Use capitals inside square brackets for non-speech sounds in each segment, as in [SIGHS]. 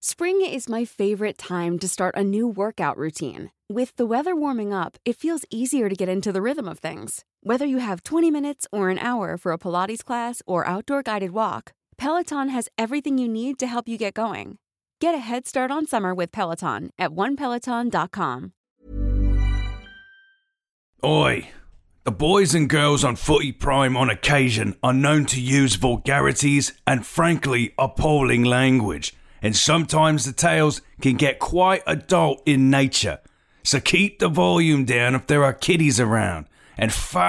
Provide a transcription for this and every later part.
Spring is my favorite time to start a new workout routine. With the weather warming up, it feels easier to get into the rhythm of things. Whether you have 20 minutes or an hour for a Pilates class or outdoor guided walk, Peloton has everything you need to help you get going. Get a head start on summer with Peloton at onepeloton.com. Oi! The boys and girls on Footy Prime on occasion are known to use vulgarities and frankly appalling language, and sometimes the tales can get quite adult in nature. So keep the volume down if there are kiddies around, and thank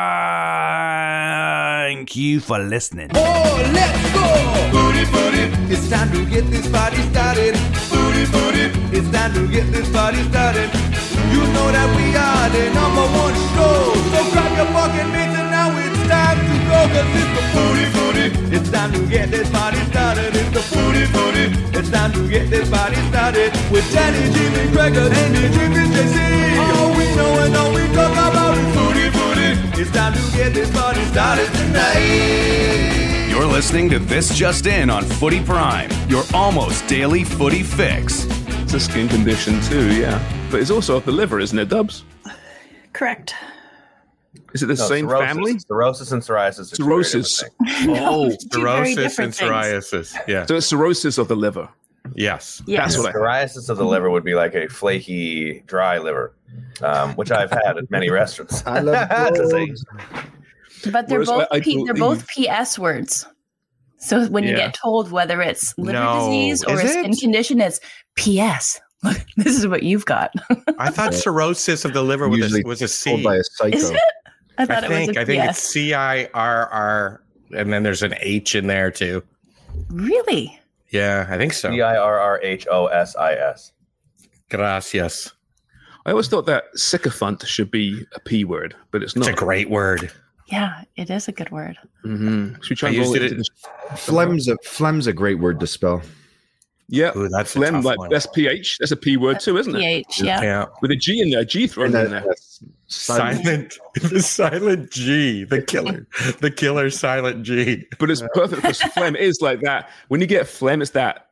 you for listening. Oh, let's go! Booty, booty, it's time to get this party started. Booty, booty, it's time to get this party started. You know that we are the number one show. So grab your fucking mates and now it's time. Cause it's the booty, booty, it's time to get this party started. It's the booty, booty, it's time to get this party started. With Danny, Jimmy, Gregor, Andy, Jimmy, JC. All we know and all we talk about is booty, booty. It's time to get this party started tonight. You're listening to This Just In on Footy Prime, your almost daily footy fix. It's a skin condition too, yeah. But it's also of the liver, isn't it, Dubs? Correct. Is it the No, same cirrhosis. family? Cirrhosis and psoriasis. are two very different Cirrhosis. things. [LAUGHS] Oh, Two Cirrhosis and different things. psoriasis. Yeah. so it's cirrhosis of the liver. Yes. Yes. That's what I Psoriasis of the liver would be like a flaky, dry liver, um, which I've had at many restaurants. I love To [LAUGHS] say- those. But they're Whereas both I- I P, they're both PS words. So when you get told whether it's liver No, disease or is a skin it? condition, it's PS. Look, [LAUGHS] this is what you've got. I thought cirrhosis of the liver was a, was a C. By a psycho. Is it? I I thought it was think a I think it's C I R R, and then there's an H in there too. Really? Yeah, I think so. C I R R H O S I S. Gracias. I always thought that sycophant should be a P word, but it's not. It's a great word. Yeah, it is a good word. Mm-hmm. Should we try I and used it it into Phlegm's a phlegm's a great word to spell. Yeah, Ooh, that's a phlegm, tough like one. that's PH. That's a P word too, isn't it? PH, yeah. Yeah. With a G in there, G thrown And in there. silent. Silent, [LAUGHS] the silent G, the killer, the killer silent G. But it's perfect because phlegm is like that. When you get phlegm, it's that.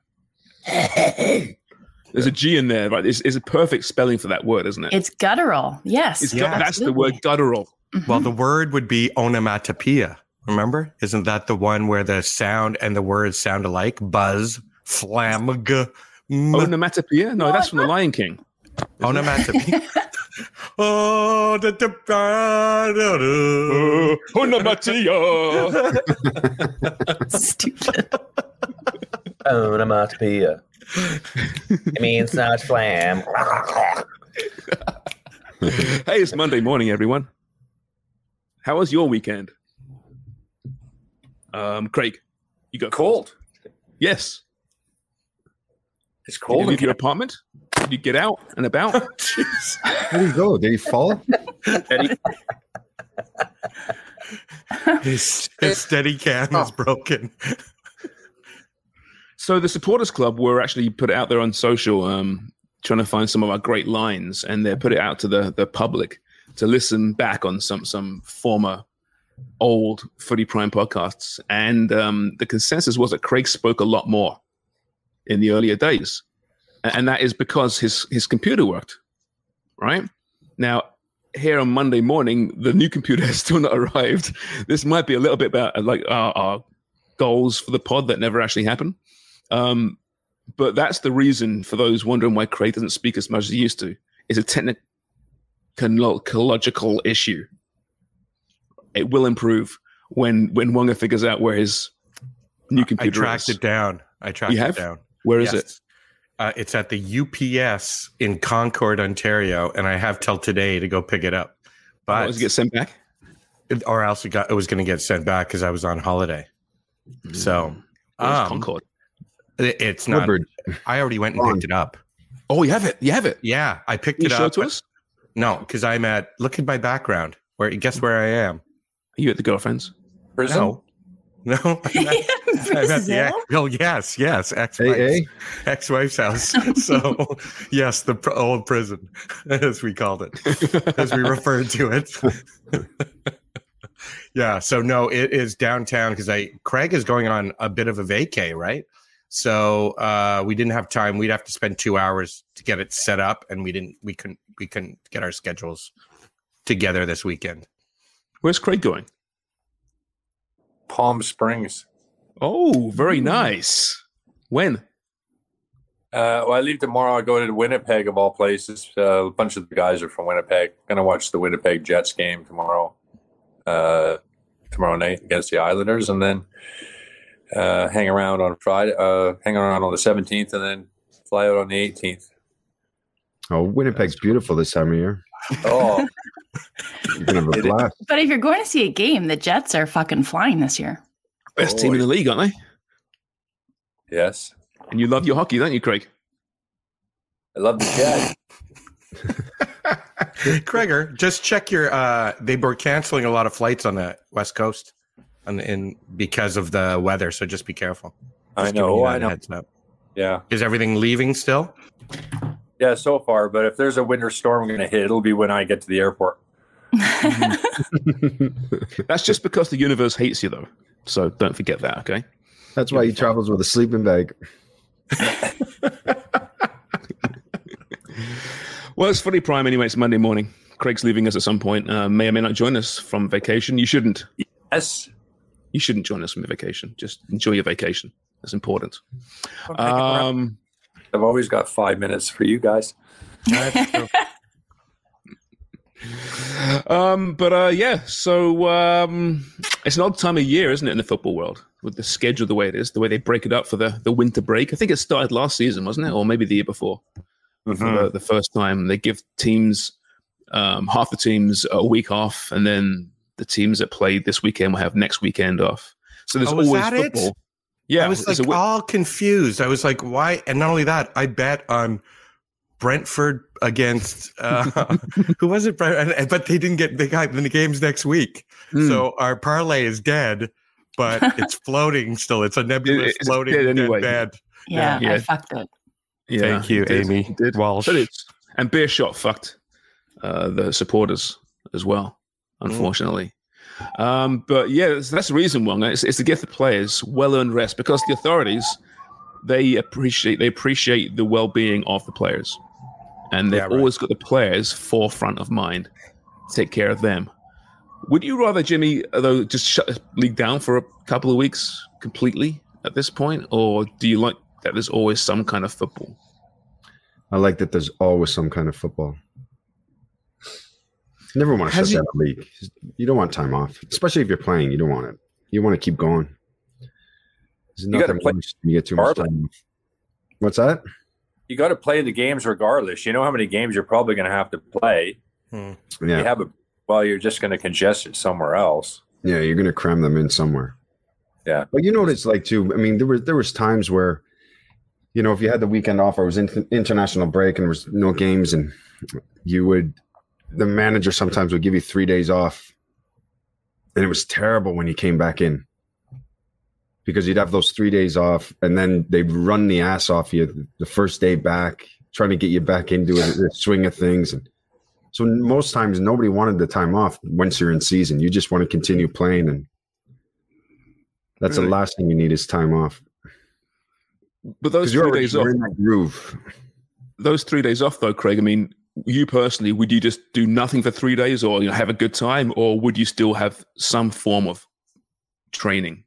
There's a G in there, right? It's, it's a perfect spelling for that word, isn't it? It's guttural. Yes. It's Yeah. gut- that's the word guttural. Well, the mm-hmm. word would be onomatopoeia. Remember? Isn't that the one where the sound and the words sound alike? Buzz, flamg, m- Onomatopoeia? No, that's from the Lion King. onomatopoeia. [LAUGHS] oh, da, da, da, da, da. Onomatopoeia. [LAUGHS] Stupid. Onomatopoeia. it means not flam. hey, it's Monday morning, everyone. How was your weekend? Um, Craig, you got Cold. Yes. It's Did you cold. leave your apartment? Did you get out and about? [LAUGHS] Where did he go? Did he fall? Eddie? His, his steady cam is broken. [LAUGHS] So the supporters club were actually put out there on social, um, trying to find some of our great lines, and they put it out to the the public to listen back on some some former old Footy Prime podcasts. And um, the consensus was that Craig spoke a lot more in the earlier days, and that is because his his computer worked. Right now, here on Monday morning, the new computer [LAUGHS] has still not arrived. This might be a little bit about like our, our goals for the pod that never actually happened. Um, but that's the reason for those wondering why Craig doesn't speak as much as he used to. Is a technological issue. It will improve when when Wonga figures out where his new computer I tracked is. it down. I tracked You have? it down. Where is Yes. it? Uh, it's at the UPS in Concord, Ontario, and I have till today to go pick it up. Oh, But does it get sent back? or else it got it was going to get sent back because I was on holiday. So Where's um, Concord. it- it's not. I already went and picked it up. Oh, you have it. You have it. Yeah, I picked Can you it show up. it to us? No, because I'm at. Look at my background. Where guess where I am? Are you at the girlfriend's? Prison? No, [LAUGHS] no. I'm at, I'm at the ex, oh yes, yes, ex-wife's, ex-wife's house. [LAUGHS] So yes, the pr- old prison, [LAUGHS] as we called it, as we referred to it. yeah. So no, it is downtown because I Craig is going on a bit of a vacay, right? So uh, we didn't have time. We'd have to spend two hours to get it set up, and we didn't. We couldn't. We couldn't get our schedules together this weekend. Where's Craig going? Palm Springs. Oh, very nice. When? Uh, well, I leave tomorrow. I go to Winnipeg, of all places. Uh, a bunch of the guys are from Winnipeg. Gonna watch the Winnipeg Jets game tomorrow. Uh, tomorrow night against the Islanders, and then uh, hang around on Friday. Uh, hang around on the seventeenth, and then fly out on the eighteenth. Oh, Winnipeg's beautiful this time of year. Oh, [LAUGHS] You're gonna have a blast. But if you're going to see a game, the Jets are fucking flying this year. Best team in the league, aren't they? yes. And you love your hockey, don't you, Craig? I love the Jets. [LAUGHS] Gregor, just check your. uh They were canceling a lot of flights on the west coast, and in because of the weather. So just be careful. I Just giving know. I know. Heads up. Yeah. Is everything leaving still? Yeah, so far. But if there's a winter storm going to hit, it'll be when I get to the airport. [LAUGHS] That's just because the universe hates you, though. So don't forget that, okay? That's why he travels with a sleeping bag. [LAUGHS] Well, it's Footy Prime anyway. It's Monday morning. Craig's leaving us at some point. Uh, may or may not join us from vacation. You shouldn't. Yes. You shouldn't join us from your vacation. Just enjoy your vacation. That's important. I'm around. Um, I've always got five minutes for you guys. um, but uh, yeah, so um, it's an odd time of year, isn't it, in the football world with the schedule the way it is, the way they break it up for the, the winter break. I think it started last season, wasn't it, or maybe the year before? For the, the first time, they give teams um, half the teams a week off, and then the teams that played this weekend will have next weekend off. So there's Oh, always that it? Football. Yeah, I was like a wi- all confused. I was like, why? And not only that, I bet on Brentford against uh, [LAUGHS] who was it? Brent- and- But they didn't get they got the games next week, Hmm. so our parlay is dead. But [LAUGHS] it's floating still. It's a nebulous it's floating dead dead anyway. bed. Yeah, Yeah. I fucked it. Yeah, Thank you, it did. Amy It did. Walsh. So did- and Beershot fucked uh, the supporters as well, unfortunately. Um, but yeah, that's, that's the reason, Wong. It's, it's to give the players well-earned rest because the authorities they appreciate they appreciate the well-being of the players, and they've Yeah, right. always got the players forefront of mind. Take care of them. Would you rather, Jimmy, though, just shut the league down for a couple of weeks completely at this point, or do you like that there's always some kind of football? I like that there's always some kind of football. Never want to shut Has down a league. You don't want time off, especially if you're playing. You don't want it. You want to keep going. There's You gotta play you get too much time off. What's that? You got to play the games regardless. You know how many games you're probably going to have to play. Hmm. Yeah, You have a well, you're just going to congest it somewhere else. yeah, you're gonna cram them in somewhere. Yeah. But you know what it's like too. I mean, there was there was times where, you know, if you had the weekend off or it was in, international break and there was no games, and you would, the manager sometimes would give you three days off, and it was terrible when you came back in because you'd have those three days off, and then they'd run the ass off you the first day back, trying to get you back into it, the swing of things, and so most times nobody wanted the time off once you're in season. You just want to continue playing and. That's the last thing you need is time off. But those three already, days off, in that groove. those three days off, though, Craig. I mean, you personally, would you just do nothing for three days, or you know, have a good time, or would you still have some form of training?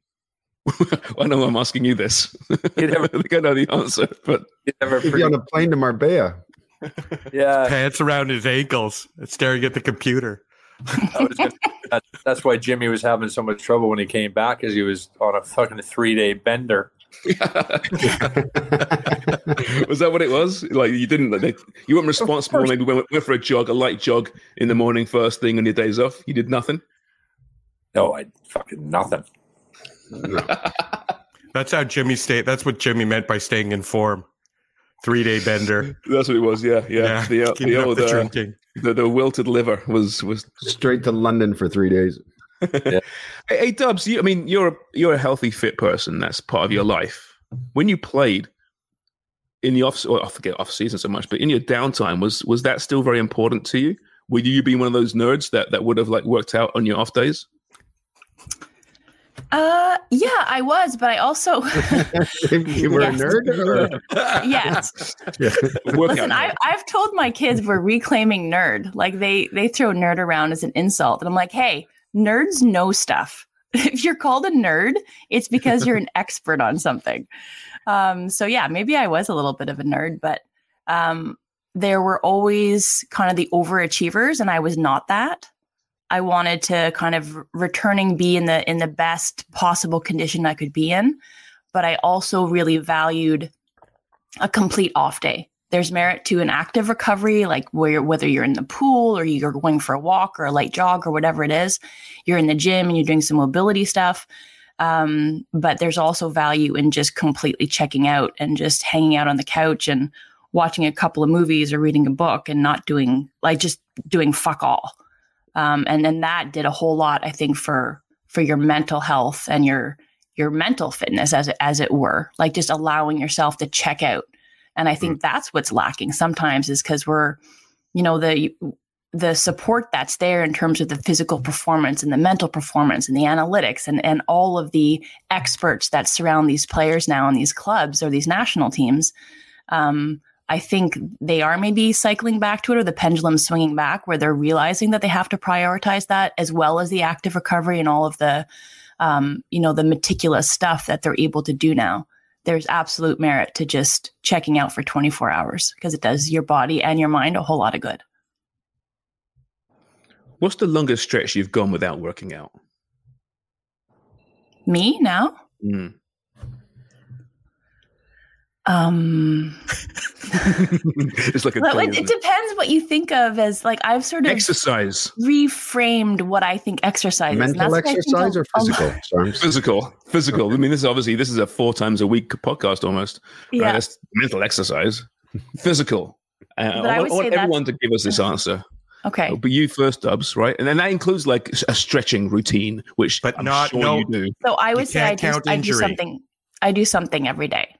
[LAUGHS] I know I'm asking you this. [LAUGHS] You never- I think I know the answer, but You never If you're on a plane to Marbella, [LAUGHS] yeah, Pants around his ankles, staring at the computer. Gonna, that, that's why Jimmy was having so much trouble when he came back because he was on a fucking three day bender. [LAUGHS] was that what it was? Like you didn't, like, you weren't responsible. Maybe went, went for a jog, a light jog in the morning, first thing on your days off. You did nothing. No, I fucking nothing. [LAUGHS] That's how Jimmy stayed. That's what Jimmy meant by staying in form. Three day bender. That's what it was. Yeah, yeah. Yeah, The, uh, the old the uh, drinking. the, the wilted liver was was. Straight to London for three days. Hey, [LAUGHS] hey, Dubs, you, I mean, you're a, you're a healthy, fit person. That's part of your life. When you played in the off, or I forget off season so much, but in your downtime, was was that still very important to you? Would you be one of those nerds that that would have like worked out on your off days? Uh, yeah, I was, but I also [LAUGHS] [LAUGHS] you were Yes. a nerd? Or? yes. [LAUGHS] Yeah. Listen, I, I've told my kids we're reclaiming nerd. Like they they throw nerd around as an insult, and I'm like, hey, nerds know stuff. [LAUGHS] If you're called a nerd, it's because you're an [LAUGHS] expert on something. Um, so yeah, maybe I was a little bit of a nerd, but um, there were always kind of the overachievers, and I was not that. I wanted to kind of returning be in the in the best possible condition I could be in, but I also really valued a complete off day. There's merit to an active recovery, like where whether you're in the pool or you're going for a walk or a light jog or whatever it is, you're in the gym and you're doing some mobility stuff. Um, but there's also value in just completely checking out and just hanging out on the couch and watching a couple of movies or reading a book and not doing like just doing fuck all. Um, and then that did a whole lot, I think, for for your mental health and your your mental fitness, as it, as it were, like just allowing yourself to check out. And I think that's what's lacking sometimes is because we're, you know, the the support that's there in terms of the physical performance and the mental performance and the analytics and, and all of the experts that surround these players now in these clubs or these national teams. Um, I think they are maybe cycling back to it or the pendulum swinging back where they're realizing that they have to prioritize that as well as the active recovery and all of the, um, you know, the meticulous stuff that they're able to do now. There's absolute merit to just checking out for 24 hours because it does your body and your mind a whole lot of good. What's the longest stretch you've gone without working out? Me now? Mm. Um, [LAUGHS] it's like a well, thing, it, isn't it depends what you think of as like I've sort of exercise. reframed what I think exercise is. Mental that's what I think exercise or physical? lot- Sorry. Physical, physical. I mean, this is obviously this is a four times a week podcast almost. Right? Yeah. That's mental exercise. Physical. Uh, But I I, would want, I want say everyone to give us this answer. Okay. But you first, Dubs, right? And then that includes like a stretching routine, which But I'm not- sure no- you do. So I You would say I do, I do something. I do something every day,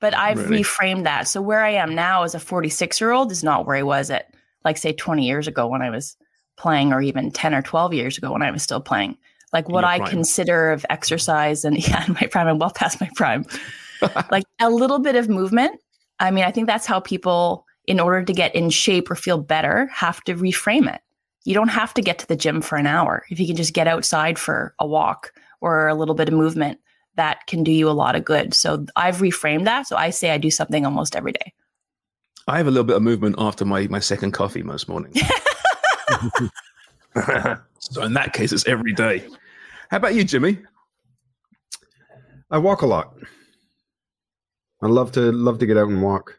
but I've Really? reframed that. So where I am now as a 46 year old is not where I was at, like say 20 years ago when I was playing, or even 10 or 12 years ago when I was still playing. Like what I prime. consider of exercise, and [LAUGHS] yeah, in my prime, I'm well past my prime. [LAUGHS] like a little bit of movement. I mean, I think that's how people, in order to get in shape or feel better, have to reframe it. You don't have to get to the gym for an hour. If you can just get outside for a walk or a little bit of movement, that can do you a lot of good. So I've reframed that. So I say I do something almost every day. I have a little bit of movement after my, my second coffee most mornings. [LAUGHS] [LAUGHS] so in that case, it's every day. How about you, Jimmy? I walk a lot. I love to love to get out and walk.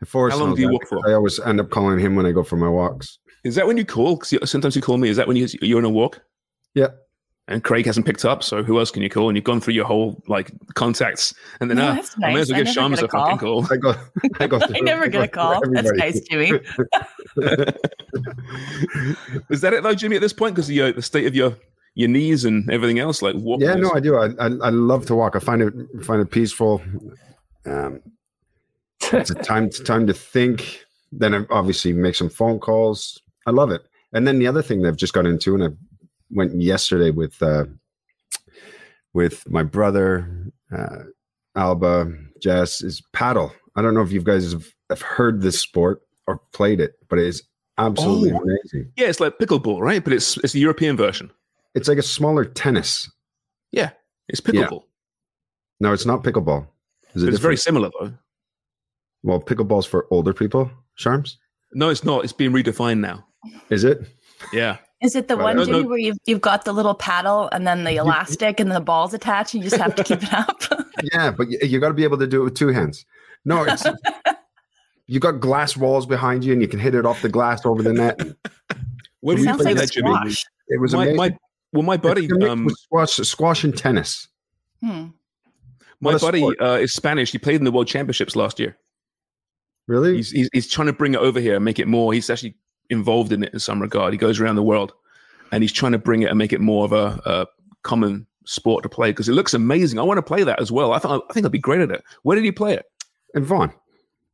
If Forrest How long do you walk for? I always end up calling him when I go for my walks. Is that when you call? Because sometimes you call me. Is that when you, you're on a walk? Yeah. And Craig hasn't picked up, so who else can you call? And you've gone through your whole like contacts, and then No, ah, that's I may as well give never Sharms get a a fucking call. call. I go I go I never I get a call. That's nice, Jimmy. [LAUGHS] Is that it though, Jimmy? At this point, because the uh, the state of your your knees and everything else, like what? Yeah, no, I do. I, I I love to walk. I find it find it peaceful. Um, it's a time time to think. Then I obviously make some phone calls. I love it. And then the other thing that I've just got into, and I went yesterday with uh, with my brother, uh, Alba, Jess, is paddle. I don't know if you guys have, have heard this sport or played it, but it is absolutely Oh. amazing. yeah, it's like pickleball, right? But it's it's the European version. It's like a smaller tennis. Yeah, it's Yeah. pickleball. No, it's not pickleball. Is it it's very similar though. Well, pickleball's for older people. Sharms, No, it's not. It's being redefined now. is it? Yeah. Is it the Right. one, No, Jimmy, no. where you've, you've got the little paddle and then the elastic and the balls attached and you just have to keep it up? [LAUGHS] Yeah, but you, you got to be able to do it with two hands. No, it's [LAUGHS] you got glass walls behind you, and you can hit it off the glass over the net. Where do you Sounds play like that, Jimmy? It was My, amazing. my well, my buddy, It's um, with squash, squash and tennis. Hmm. my buddy uh, is Spanish. He played in the World Championships last year. Really? He's, he's he's trying to bring it over here and make it more. He's actually involved in it in some regard. He goes around the world, and he's trying to bring it and make it more of a, a common sport to play because it looks amazing. I want to play that as well. I thought I think I'd be great at it. Where did he play it? In Vaughan.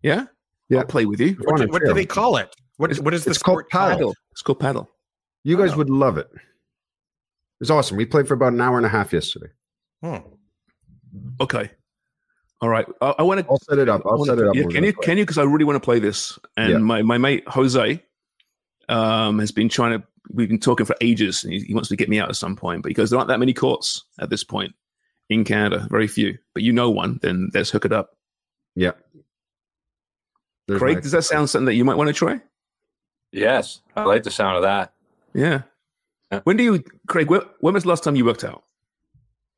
Yeah, Yeah. I'll play with you. What, do- what do they call it? What is what is the It's called sport called? paddle. It's called paddle. You guys would love it. It's awesome. We played for about an hour and a half yesterday. Hmm. Okay. All right. I, I want to. I'll set it up. I'll set it up. Yeah, We're can you? play. Can you? Because I really want to play this. And Yeah. my my mate Jose um, has been trying to. We've been talking for ages, and he, he wants to get me out at some point. But he goes, there aren't that many courts at this point in Canada. Very few. But you know one. Then let's hook it up. Yeah. There's Craig, my- does that sound something that you might want to try? Yes, I like the sound of that. Yeah. Yeah. When do you, Craig? When, when was the last time you worked out?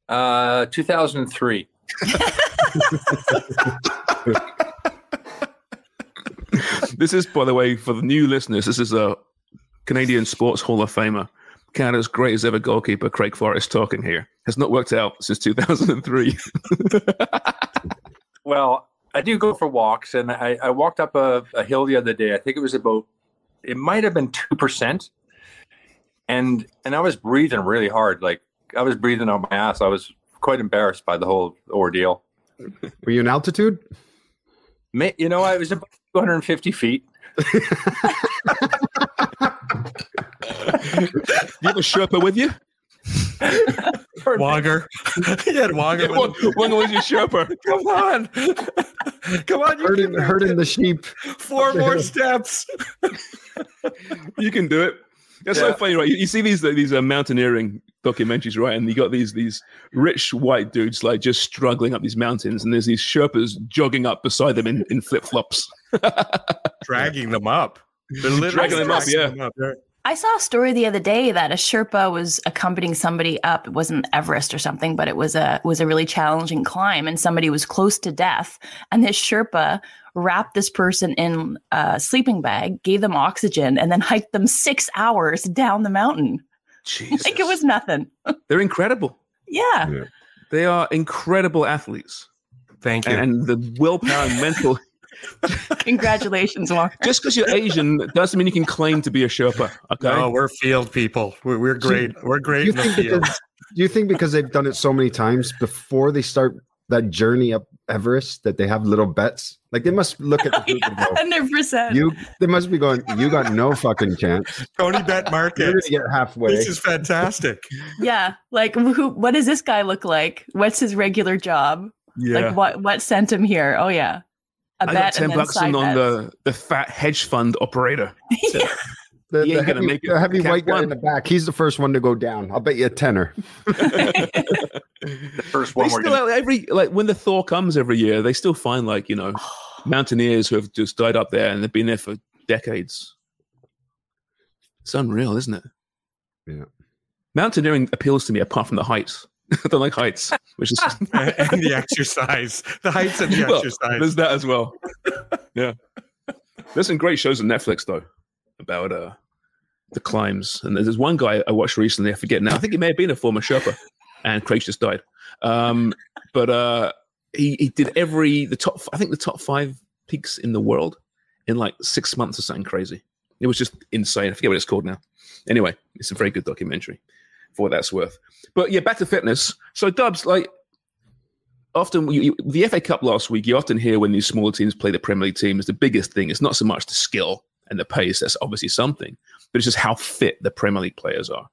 Uh, 2003. [LAUGHS] [LAUGHS] this is, by the way, for the new listeners, this is a Canadian Sports Hall of Famer, Canada's greatest ever goalkeeper, Craig Forrest, talking here. Has not worked out since 2003. [LAUGHS] Well, I do go for walks, and I, I walked up a, a hill the other day. I think it was about, it might have been two percent, and and I was breathing really hard. Like I was breathing on my ass. I was quite embarrassed by the whole ordeal. Were you in altitude? You know, I was about 250 feet. you have a Sherpa with you? Wogger. he had Wogger. One, one was your Sherpa. Come on. Come on. You Herding, can herding the sheep. four more steps. You can do it. That's so funny, right? You, you see these these uh, mountaineering documentaries, right? And you got these these rich white dudes like just struggling up these mountains, and there's these Sherpas jogging up beside them in, in flip flops. [LAUGHS] Dragging them up. They're literally Dragging them up, yeah. them They're- I saw a story the other day that a Sherpa was accompanying somebody up. It wasn't Everest or something, but it was a was a really challenging climb, and somebody was close to death. And this Sherpa wrapped this person in a sleeping bag, gave them oxygen, and then hiked them six hours down the mountain. Jesus. Like it was nothing. [LAUGHS] They're incredible. Yeah. They are incredible athletes, Thank you. and, and the willpower and mental. [LAUGHS] Congratulations, Walker. Just because you're Asian doesn't mean you can claim to be a Sherpa. Okay. No, we're field people. We're, we're great. We're great in the field. do you think because they've done it so many times before they start that journey up Everest that they have little bets? Like they must look at the [LAUGHS] group and go, Hundred percent. you they must be going, you got no fucking chance. TonyBet market. [LAUGHS] You're Market. gonna get halfway. This is fantastic. [LAUGHS] Yeah. Like who what does this guy look like? What's his regular job? Yeah. Like what what sent him here? Oh yeah. A I bet got ten and bucks on, on bets. the the fat hedge fund operator. the, he the ain't gonna heavy, make it. the heavy Can't white guy run. in the back, he's the first one to go down. I'll bet you a tenner. The first one we're still gonna, every like when the thaw comes every year, they still find like you know [SIGHS] mountaineers who have just died up there and they've been there for decades. It's unreal, isn't it? Yeah. Mountaineering appeals to me apart from the heights. [LAUGHS] I don't like heights, which is [LAUGHS] and the exercise, the heights and the Well, exercise. There's that as well. [LAUGHS] yeah. There's some great shows on Netflix though about uh the climbs. And there's one guy I watched recently, I forget now. I think he may have been a former Sherpa and Craig just died. Um but uh he, he did every the top I think the top five peaks in the world in like six months or something crazy. It was just insane. I forget what it's called now. Anyway, it's a very good documentary for what that's worth. But yeah, back to fitness. So Dubs, like often you, you, the FA Cup last week, you often hear when these smaller teams play the Premier League teams, the biggest thing is not so much the skill and the pace. That's obviously something, but it's just how fit the Premier League players are.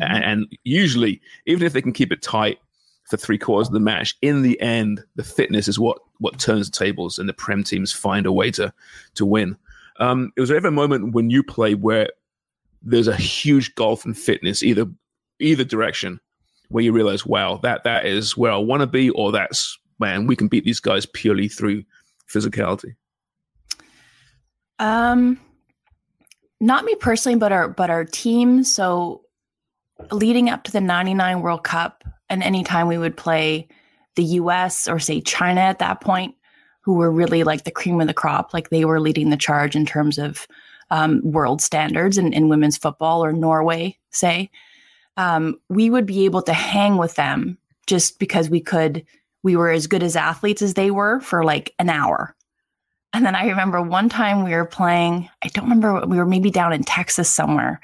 And, and usually, even if they can keep it tight for three quarters of the match, in the end, the fitness is what what turns the tables, and the Prem teams find a way to to win. Um, it was there ever a moment when you play where there's a huge gulf in fitness, either either direction, where you realize, wow, that that is where I want to be, or that's man, we can beat these guys purely through physicality. Um, not me personally, but our but our team. So leading up to the '99 World Cup, and anytime we would play the U.S. or say China at that point, who were really like the cream of the crop, like they were leading the charge in terms of um, world standards in, in women's football, or Norway, say, um, we would be able to hang with them just because we could. We were as good as athletes as they were for like an hour And then I remember one time we were playing, I don't remember, we were maybe down in Texas somewhere.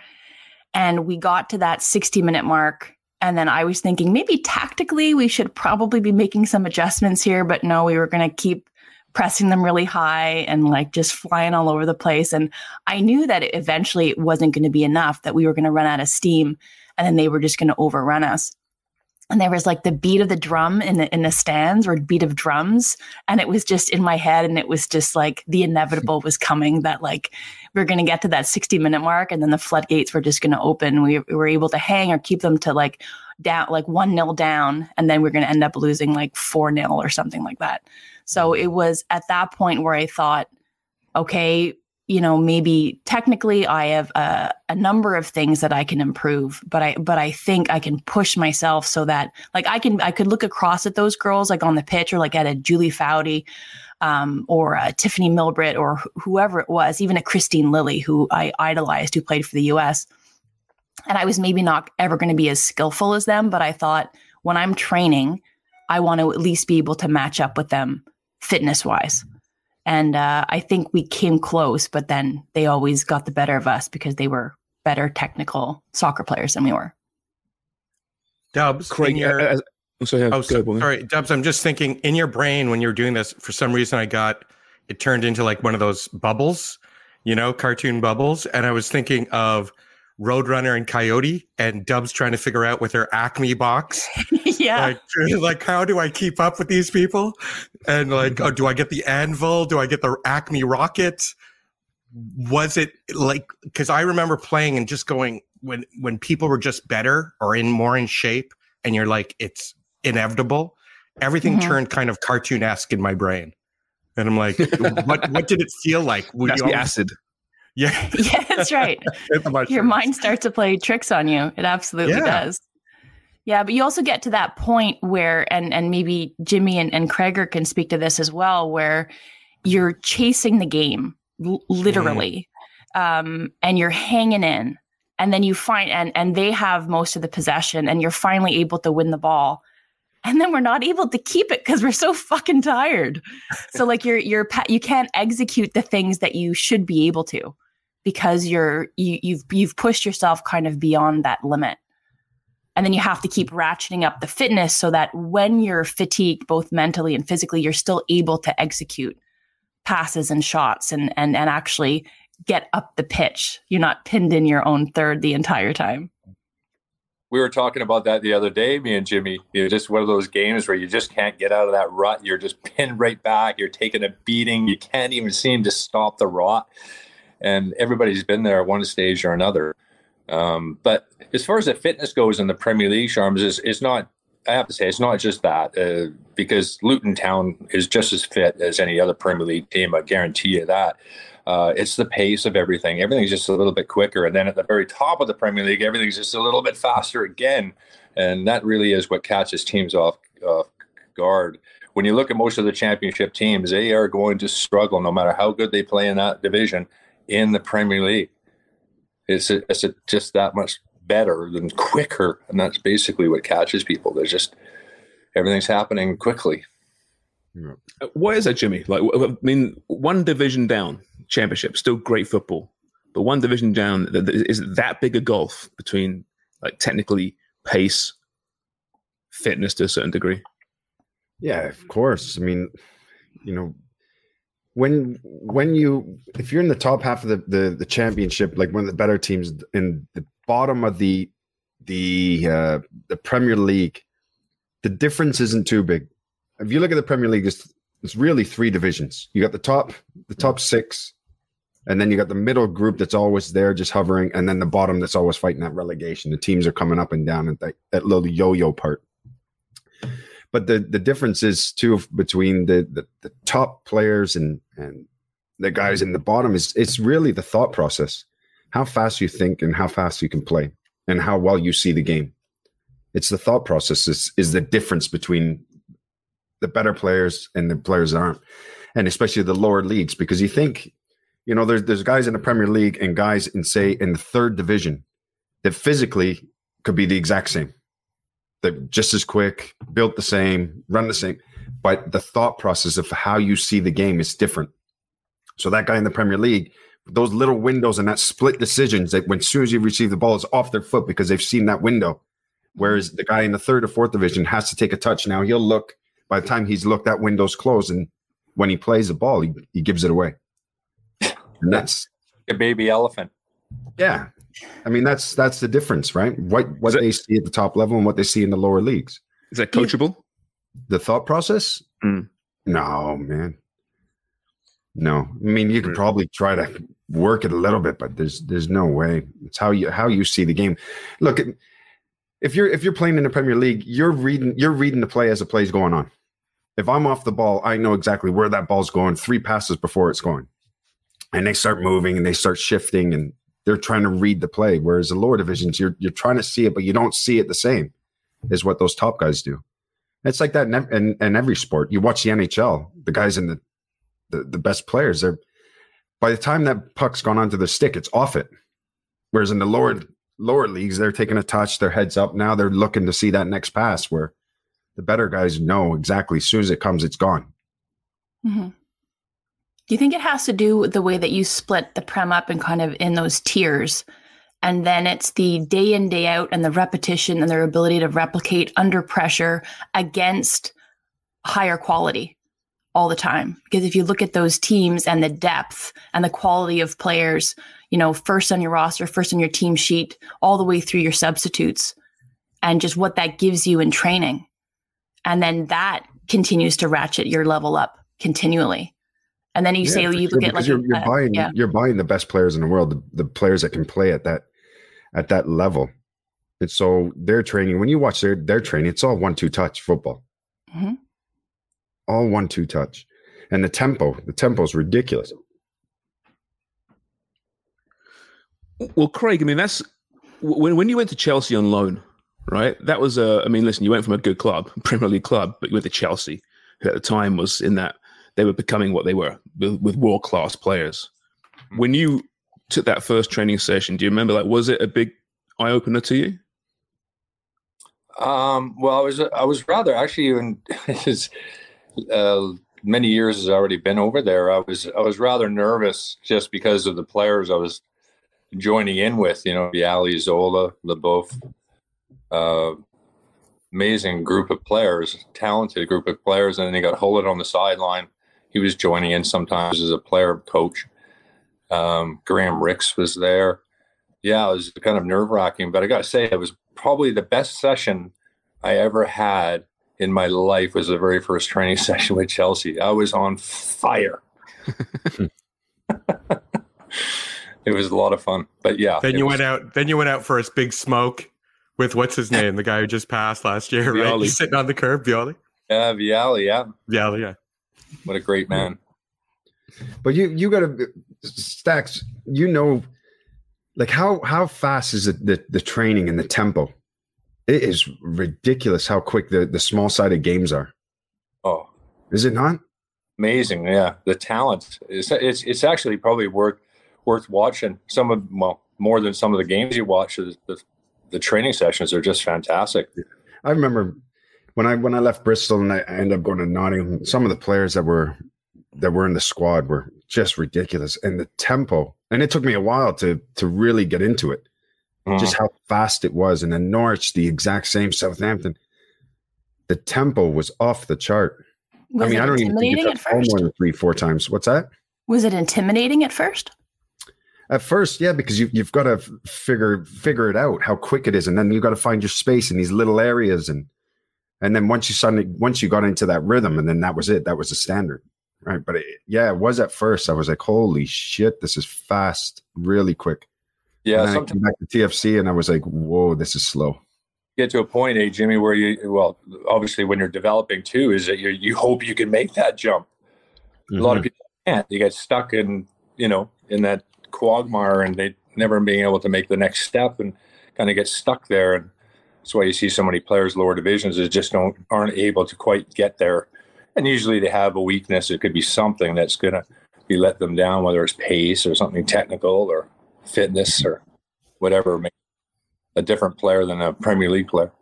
And we got to that 60 minute mark. And then I was thinking maybe tactically we should probably be making some adjustments here. But no, we were going to keep pressing them really high and like just flying all over the place. And I knew that it eventually it wasn't going to be enough, that we were going to run out of steam and then they were just going to overrun us and there was like the beat of the drum in the in the stands or beat of drums and it was just in my head and it was just like the inevitable was coming that like we are going to get to that 60 minute mark and then the floodgates were just going to open. We, we, were able to hang or keep them to like down like one nil down and then we're going to end up losing like four nil or something like that. So it was at that point where i thought okay you know maybe technically i have a, a, number of things that i can improve but i but i think i can push myself so that like i can i could look across at those girls like on the pitch or like at a julie foudy um, or a tiffany milbrett or wh- whoever it was even a kristine lilly who i idolized who played for the us and i was maybe not ever going to be as skillful as them but i thought when i'm training i want to at least be able to match up with them fitness wise and uh, I think we came close, but then they always got the better of us because they were better technical soccer players than we were. Dubs, Craig, your, sorry, oh, so, sorry, Dubs. I'm just thinking in your brain when you're doing this. For some reason, I got it turned into like one of those bubbles, you know, cartoon bubbles, and I was thinking of Roadrunner and Coyote, and Dubs trying to figure out with her Acme box. [LAUGHS] yeah. Like, [LAUGHS] like, how do I keep up with these people? And like, oh, do I get the anvil? Do I get the Acme rocket? Was it like, because I remember playing and just going, when, when people were just better or in more in shape, and you're like, it's inevitable, everything mm-hmm. turned kind of cartoonesque in my brain. And I'm like, what, what did it feel like? Would That's you the acid. Yeah. [LAUGHS] yeah, that's right. [LAUGHS] Your mind [LAUGHS] starts to play tricks on you. It absolutely yeah. does. Yeah, but you also get to that point where, and and maybe Jimmy and, and Craigor can speak to this as well, where you're chasing the game l- literally, mm. um, and you're hanging in, and then you find and and they have most of the possession, and you're finally able to win the ball, and then we're not able to keep it because we're so fucking tired. so like you're you're you can't execute the things that you should be able to because you're you, you've you've pushed yourself kind of beyond that limit. And then you have to keep ratcheting up the fitness so that when you're fatigued both mentally and physically you're still able to execute passes and shots and and and actually get up the pitch. You're not pinned in your own third the entire time. We were talking about that the other day me and jimmy. You just one of those games where you just can't get out of that rut. You're just [LAUGHS] pinned right back. You're taking a beating. You can't even seem to stop the rot and everybody's been there at one stage or another. Um, but as far as the fitness goes in the Premier League, Sharms is it's not. I have to say it's not just that uh, because Luton Town is just as fit as any other Premier League team. I guarantee you that. Uh, it's the pace of everything. Everything's just a little bit quicker, and then at the very top of the Premier League, everything's just a little bit faster again, and that really is what catches teams off, off guard when you look at most of the championship teams, they are going to struggle no matter how good they play in that division in the Premier League. It's a, it's a, just that much better and quicker, and that's basically what catches people. There's just everything's happening quickly. Uh, why is that, Jimmy? Like, I mean, one division down, championship, still great football, but one division down is that big a gulf between like technically pace, fitness to a certain degree. Yeah, of course. I mean, you know, when when you if you're in the top half of the, the the, championship, like one of the better teams in the bottom of the the uh, the Premier League, the difference isn't too big. If you look at the Premier League, it's it's really three divisions. You got the top the top six, and then you got the middle group that's always there, just hovering, and then the bottom that's always fighting that relegation. The teams are coming up and down at that, that little yo-yo part but the the difference is too between the, the, the top players and and the guys in the bottom is it's really the thought process. How fast you think and how fast you can play and how well you see the game. It's the thought process is, is the difference between the better players and the players that aren't and especially the lower leagues because you think you know there's there's guys in the premier league and guys in say in the third division that physically could be the exact same they're just as quick, built the same, run the same, but the thought process of how you see the game is different. So that guy in the Premier League, those little windows and that split decisions that when as soon as you receive the ball, it's off their foot because they've seen that window. Whereas the guy in the third or fourth division has to take a touch. Now he'll look by the time he's looked, that window's closed, and when he plays the ball, he, he gives it away. [LAUGHS] And that's a baby elephant. yeah. I mean that's that's the difference, right? What what they see at the top level and what they see in the lower leagues. Is that coachable? The thought process? Mm. No, man. No. I mean, you could probably try to work it a little bit, but there's there's no way. It's how you how you see the game. Look, if you're if you're playing in the Premier League, you're reading you're reading the play as the play's going on. If I'm off the ball, I know exactly where that ball's going, three passes before it's going. And they start moving and they start shifting and they're trying to read the play. Whereas the lower divisions, you're you're trying to see it, but you don't see it the same as what those top guys do. It's like that in, in, in every sport. You watch the NHL, the guys in the, the the best players, they're by the time that puck's gone onto the stick, it's off it. Whereas in the lower lower leagues, they're taking a touch, their heads up. Now they're looking to see that next pass where the better guys know exactly as soon as it comes, it's gone. hmm Do you think it has to do with the way that you split the prem up and kind of in those tiers? And then it's the day in, day out and the repetition and their ability to replicate under pressure against higher quality all the time. Because if you look at those teams and the depth and the quality of players, you know, first on your roster, first on your team sheet, all the way through your substitutes, and just what that gives you in training. And then that continues to ratchet your level up continually. And then you Yeah, say, oh, for you sure, look at like, because you're, you're uh, buying yeah. you're buying the best players in the world, the, the players that can play at that at that level. And so their training, when you watch their their training, it's all one two touch football, Mhm. all one two touch, and the tempo, the tempo is ridiculous. Well, Craig, I mean, that's when when you went to Chelsea on loan, right? That was a. I mean, listen, you went from a good club, [LAUGHS] Premier League club, but you went to Chelsea, who at the time was in that they were becoming what they were with, with world class players. When you took that first training session, do you remember? Like, was it a big eye opener to you? Um, well, I was I was rather actually even [LAUGHS] as uh, many years has already been over there. I was I was rather nervous just because of the players I was joining in with. You know, Vialli, Zola, Leboeuf, uh, amazing group of players, talented group of players, and then they got Gullit on the sideline. He was joining in sometimes as a player coach. Um, Graham Rix was there. Yeah, it was kind of nerve wracking, but I got to say, it was probably the best session I ever had in my life. Was the very first training [LAUGHS] session with Chelsea. I was on fire. [LAUGHS] it was a lot of fun, but yeah. Then you was- went out. Then you went out for a big smoke with what's his name, the guy who just passed last year, right? He's sitting on the curb, Vialli. Yeah, Vialli. Yeah, Vialli, yeah. What a great man. But you you got to stacks. You know, like how how fast is it the the training and the tempo? It is ridiculous how quick the the small sided games are. Oh, Is it not? amazing yeah the talent it's it's, it's actually probably worth worth watching some of well more than some of the games you watch the, the, the training sessions are just fantastic I remember when I when I left Bristol and I ended up going to Nottingham. Some of the players that were that were in the squad were just ridiculous, and the tempo. And it took me a while to to really get into it, uh-huh. just how fast it was. And then Norwich, the exact same. Southampton, the tempo was off the chart. Was I mean, it I don't even think intimidating you at touched ball first? more than three, four times. What's that? Was it intimidating at first? At first, yeah, because you, you've got to figure figure it out how quick it is, and then you've got to find your space in these little areas, and and then once you suddenly once you got into that rhythm, and then that was it. That was the standard, right? But it, yeah, it was at first. I was like, holy shit, this is fast, really quick. Yeah, and then I came back to TFC, and I was like, whoa, this is slow. get to a point eh jimmy where you well obviously when you're developing too is that you you hope you can make that jump a lot of Mhm. people can't they get stuck in you know in that quagmire and they never being able to make the next step and kind of get stuck there and that's why you see so many players lower divisions is just don't aren't able to quite get there and usually they have a weakness it could be something that's going to be let them down whether it's pace or something technical or fitness or whatever make a different player than a premier league player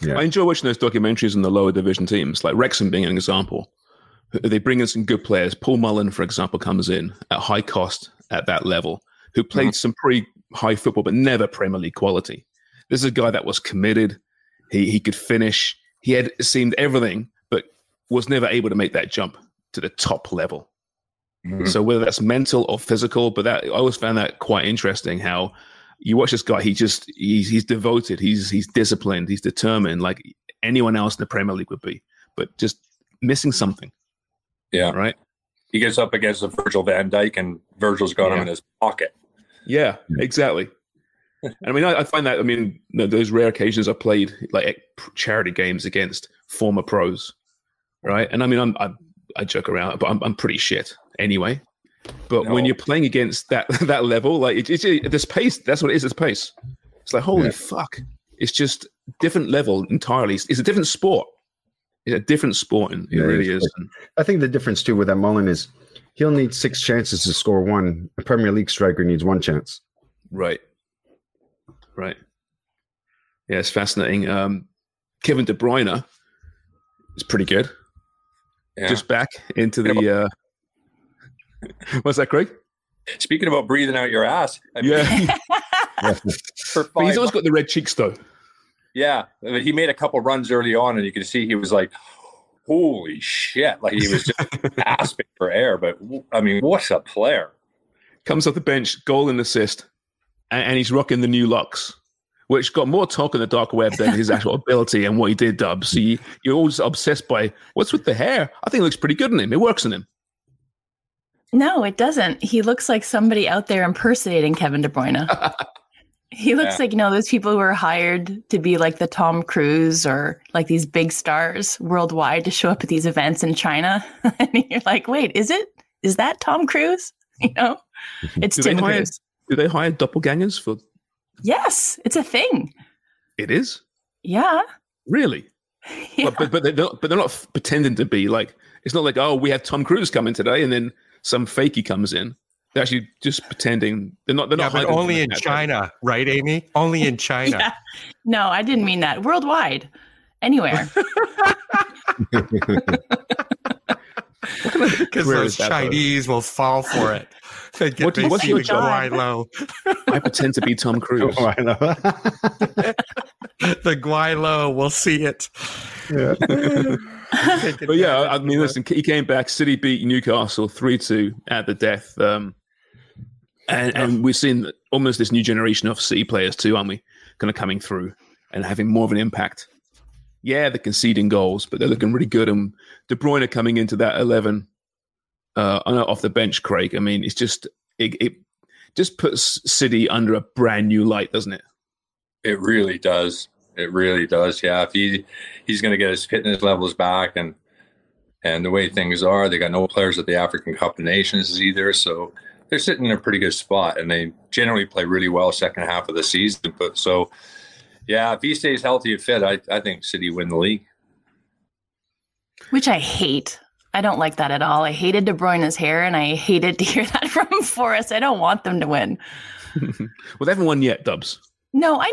Yeah. I enjoy watching those documentaries on the lower division teams, like Wrexham being an example, they bring in some good players. Paul Mullin, for example, comes in at high cost at that level, who played mm-hmm. some pretty high football, but never Premier League quality. This is a guy that was committed. He he could finish. He had seemed everything, but was never able to make that jump to the top level. Mm-hmm. So whether that's mental or physical, but that I always found that quite interesting. How you watch this guy, he just he's he's devoted, he's he's disciplined, he's determined, like anyone else in the Premier League would be, but just missing something. Yeah. Right. He gets up against a Virgil van Dijk, and Virgil's got him in his pocket. Yeah, exactly. I mean, I, I find that. I mean, those rare occasions I played like charity games against former pros, right? And I mean, I'm I, I joke around, but I'm I'm pretty shit anyway. But when you're playing against that [LAUGHS] that level, like it, it's this pace. That's what it is. It's pace. It's like holy Yeah. fuck. It's just different level entirely. It's, it's a different sport. It's a different sport, and it Yeah, really is. I think the difference too with that Mullin is he'll need six chances to score one. A Premier League striker needs one chance. Right. Right. Yeah, it's fascinating. Um, Kevin De Bruyne is pretty good. Yeah. Just back into the. Uh, [LAUGHS] what's that, Craig? Speaking about breathing out your ass, I mean, Yeah, [LAUGHS] he's always got the red cheeks though. Yeah, I mean, he made a couple runs early on, and you could see he was like, "Holy shit!" Like he was just [LAUGHS] gasping for air. But I mean, what a player! Comes off the bench, goal and assist, and, and he's rocking the new locks, which got more talk on the dark web than his actual [LAUGHS] ability and what he did. Dubs, so you, you're always obsessed by what's with the hair. I think it looks pretty good on him. It works on him. No, it doesn't. He looks like somebody out there impersonating Kevin De Bruyne. [LAUGHS] he looks Yeah. like, you know, those people who are hired to be like the Tom Cruise or like these big stars worldwide to show up at these events in China. [LAUGHS] and you're like, wait, is it? Is that Tom Cruise? You know, it's Do they Tim hire? Cruise. Do they hire doppelgangers for? Yes, it's a thing. It is Yeah. really. [LAUGHS] Yeah. But, but but they're not, but they're not f- pretending to be like. It's not like oh we have Tom Cruise coming today and then some fakey comes in. They're actually just pretending. They're not. They're Yeah, not. but only from in that. China, right, Amy? Only in [LAUGHS] China. Yeah. No, I didn't mean that. Worldwide. Anywhere. [LAUGHS] Because those is that, though? Chinese will fall for it. They get What do you- what's your see the job? Guaylo. I pretend to be Tom [LAUGHS] Cruise. I. [LAUGHS] The Guaylo will see it. [LAUGHS] Take But yeah, I I mean, listen, he came back. City beat Newcastle three two at the death, um, and and we've seen almost this new generation of City players too, aren't we? Kind of coming through and having more of an impact. Yeah, they're conceding goals, but they're looking really good. And De Bruyne coming into that eleven uh, on- off the bench, Craig. I mean, it's just it, it just puts City under a brand new light, doesn't it? It really does. It really does. Yeah, if he he's going to get his fitness levels back, and and the way things are, they got no players at the African Cup of Nations either, so they're sitting in a pretty good spot, and they generally play really well second half of the season. But so, yeah, if he stays healthy and fit, I I think City win the league. Which I hate. I don't like that at all. I hated De Bruyne's hair and I hated to hear [LAUGHS] that from Forrest. I don't want them to win. [LAUGHS] well, they haven't won yet, Dubs. No, I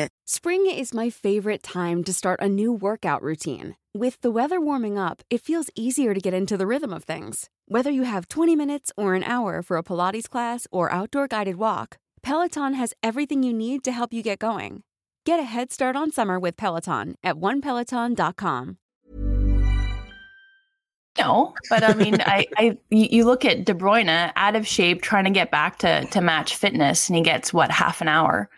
Spring is my favorite time to start a new workout routine. With the weather warming up, it feels easier to get into the rhythm of things. Whether you have 20 minutes or an hour for a Pilates class or outdoor guided walk, Peloton has everything you need to help you get going. Get a head start on summer with Peloton at onepeloton.com. No, but I mean, I, I, you look at De Bruyne out of shape, trying to get back to to match fitness, and he gets what half an hour,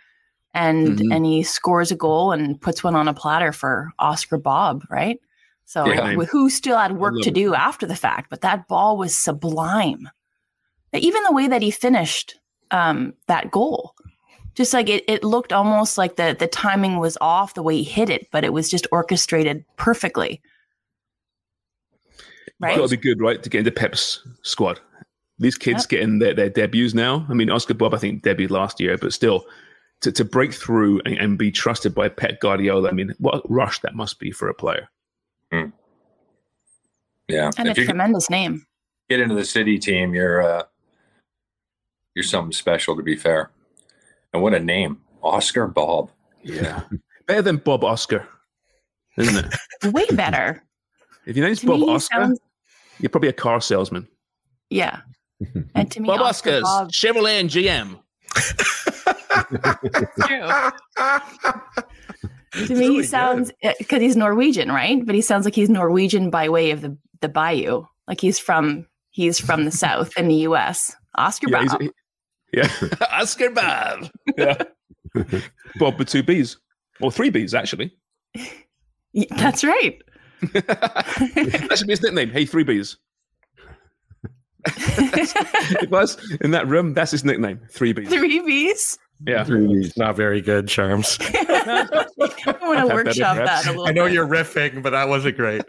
and Mhm. and he scores a goal and puts one on a platter for Oscar Bobb, right? So Yeah. who still had work to it. do after the fact, but that ball was sublime. Even the way that he finished um, that goal, just like it, it looked almost like the the timing was off the way he hit it, but it was just orchestrated perfectly. Right? To be good, right, to get into Pep's squad. These kids Yep. getting their, their debuts now. I mean, Oscar Bobb, I think, debuted last year, but still, to, to break through and, and be trusted by Pep Guardiola, I mean, what a rush that must be for a player. Yeah. And a if you tremendous name. get into the city team, you're uh, you're something special. To be fair, and what a name, Oscar Bobb. Yeah. [LAUGHS] Better than Bob Oscar, isn't it? [LAUGHS] Way better. if your name's To Bob he Oscar, sounds- you're probably a car salesman. Yeah. [LAUGHS] And to me, Bob Oscar Oscars, Bob- Chevrolet and GM. To me, [LAUGHS] he sounds eh, because he's Norwegian, right? But he sounds like he's Norwegian by way of the the bayou. Like he's from he's from the south in the U.S. Oscar Yeah, Bob. he- yeah. [LAUGHS] Oscar Bobb. Yeah. Bob with two B's. Or three B's, actually. Y- That's right. [LAUGHS] that should be his nickname. Hey, three B's. it was in that room. That's his nickname. Three B's. Three B's. Yeah. Not very good, Sharms. I want to I've had better workshop reps. that a little. I know bit. you're riffing, but that wasn't great.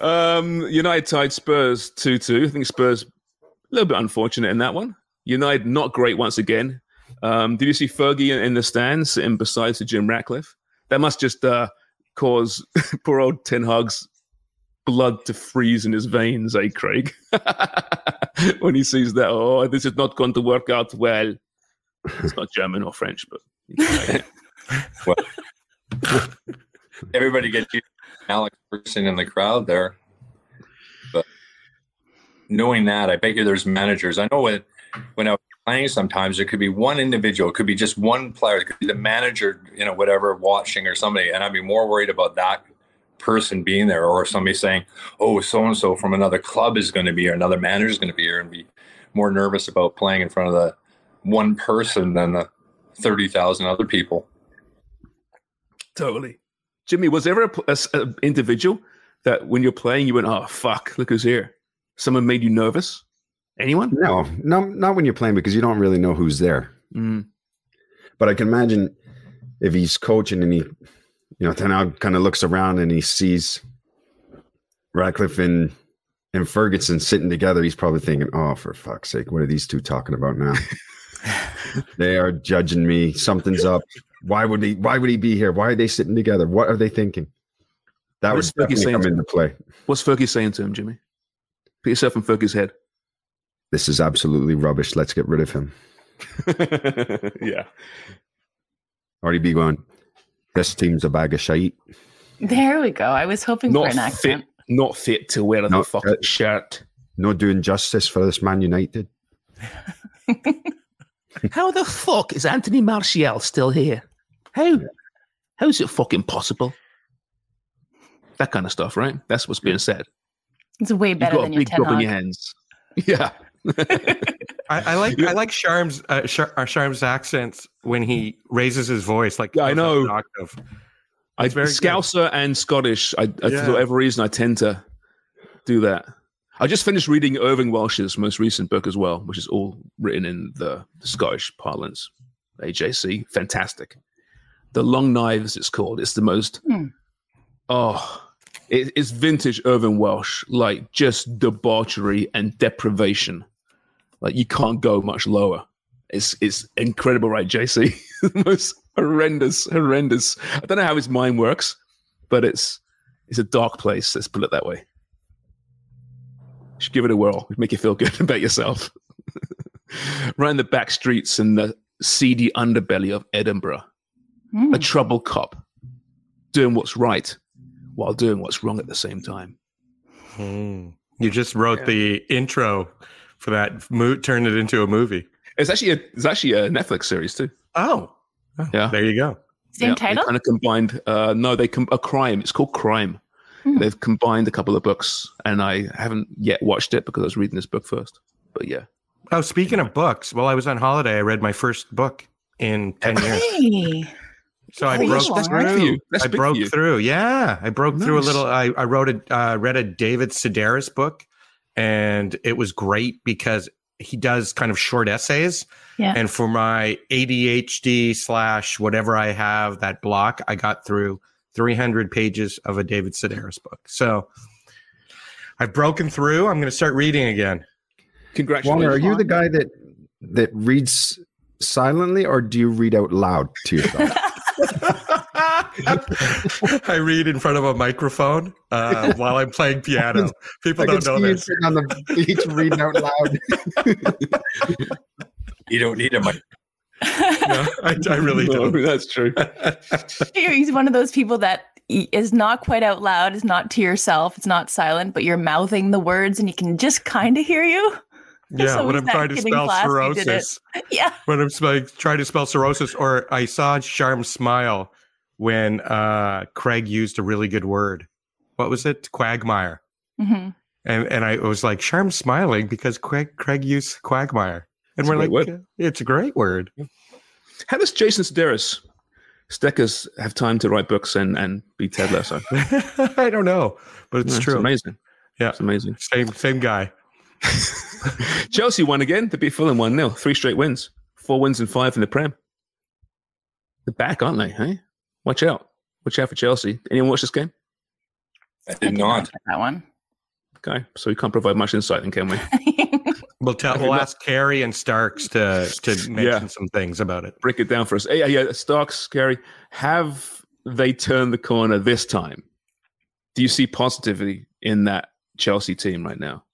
[LAUGHS] um, United tied Spurs 2 2. I think Spurs a little bit unfortunate in that one. United not great once again. Um, did you see Fergie in, in the stands sitting beside Sir Jim Ratcliffe? That must just uh, cause [LAUGHS] poor old Ten Hag's blood to freeze in his veins, eh, Craig? [LAUGHS] when he sees that, oh, this is not going to work out well. It's not German or French, but [LAUGHS] well, Everybody gets used to Alex person in the crowd there, but knowing that, I bet you there's managers. I know when when I was playing, sometimes it could be one individual, it could be just one player, it could be the manager, you know, whatever, watching or somebody, and I'd be more worried about that person being there or somebody saying, "Oh, so and so from another club is going to be here, another manager is going to be here," and be more nervous about playing in front of the one person than the thirty thousand other people. Totally. Jimmy, was there ever a, pl- a s- a individual that when you're playing, you went, oh, fuck, look who's here? Someone made you nervous? Anyone? No, no, not when you're playing because you don't really know who's there. Mm. But I can imagine if he's coaching and he, you know, then kind of looks around and he sees Ratcliffe and and Ferguson sitting together. He's probably thinking, "Oh, for fuck's sake, what are these two talking about now? [LAUGHS] they are judging me. Something's up. Why would he? Why would he be here? Why are they sitting together? What are they thinking?" That would Fergie saying come into play. What's Fergie saying to him, Jimmy? Put yourself in Fergie's head. This is absolutely rubbish. Let's get rid of him. [LAUGHS] yeah. Already be going, "This team's a bag of shite." There we go. I was hoping for Not an fit, not fit to wear the fucking uh, shirt. Not doing justice for this Man United. [LAUGHS] How the fuck is Anthony Martial still here? How? How's it fucking possible? That kind of stuff, right? That's what's being said. It's way better You've better got a than your big ten job in your hands. Yeah. [LAUGHS] [LAUGHS] I, I like I like Sharm's uh, Char- uh, Sharm's accents when he raises his voice. Like Yeah, I know. octave. I It's very good. Scouser and Scottish. I, I Yeah. for whatever reason, I tend to do that. I just finished reading Irvine Welsh's most recent book as well, which is all written in the, the Scottish parlance. AJC, fantastic. The Long Knives, it's called. It's the most. Hmm. Oh, it, it's vintage Irvine Welsh, like just debauchery and deprivation. Like you can't go much lower. It's it's incredible, right, JC? [LAUGHS] the most horrendous, horrendous. I don't know how his mind works, but it's it's a dark place. Let's put it that way. You should give it a whirl. It'd make you feel good [LAUGHS] about yourself. [LAUGHS] right in the back streets and the seedy underbelly of Edinburgh, Hmm. a troubled cop doing what's right while doing what's wrong at the same time. Hmm. You just wrote the intro for that. Mo- turned it into a movie. It's actually a it's actually a Netflix series too. Oh, Yeah. there you go. Same title? Kind of combined. Uh, no, they com- a crime. It's called Crime. Hmm. They've combined a couple of books, and I haven't yet watched it because I was reading this book first. But yeah, Oh, speaking of books, while I was on holiday, I read my first book in ten years. Hey. So I Oh, broke that's- that's through. you. That's I broke through. Yeah, I broke through a little. I, I wrote a uh, read a David Sedaris book, and it was great because he does kind of short essays. Yeah. And for my ADHD slash whatever I have that block, I got through 300 pages of a David Sedaris book. So I've broken through. I'm going to start reading again. Congratulations. Walner, are you the guy that that reads silently, or do you read out loud to yourself? [LAUGHS] [LAUGHS] I read in front of a microphone uh, while I'm playing piano. [LAUGHS] People I don't know see you this. sitting on the beach reading out loud. [LAUGHS] You don't need a mic. No, I, I really No, don't. that's true. He's one of those people that is not quite out loud, is not to yourself, it's not silent, but you're mouthing the words and you can just kind of hear you. Yeah, So when is I'm trying to spell class who did it? cirrhosis. Yeah. When I'm spelling, trying to spell cirrhosis, or I saw Sharm smile when uh, Craig used a really good word. What was it? Quagmire. hmm And and I was like, Sharm's smiling because Craig Craig used quagmire. And It's we're great like, word. it's a great word. How does Jason Sedaris Steckers have time to write books and, and be Ted Lasso? [LAUGHS] I don't know, but it's Yeah, true. amazing. Yeah. It's amazing. Same same guy. [LAUGHS] Chelsea won again to beat Fulham 1 0. Three straight wins. Four wins and five in the Prem. They're back, aren't they? Hey? Watch out. Watch out for Chelsea. Anyone watch this game? I did not. Get that one. Okay. So we can't provide much insight then, can we? [LAUGHS] We'll tell. We'll ask Carrie and Starks to to mention Yeah. some things about it. Break it down for us. Yeah, yeah. Starks, Gary, have they turned the corner this time? Do you see positivity in that Chelsea team right now?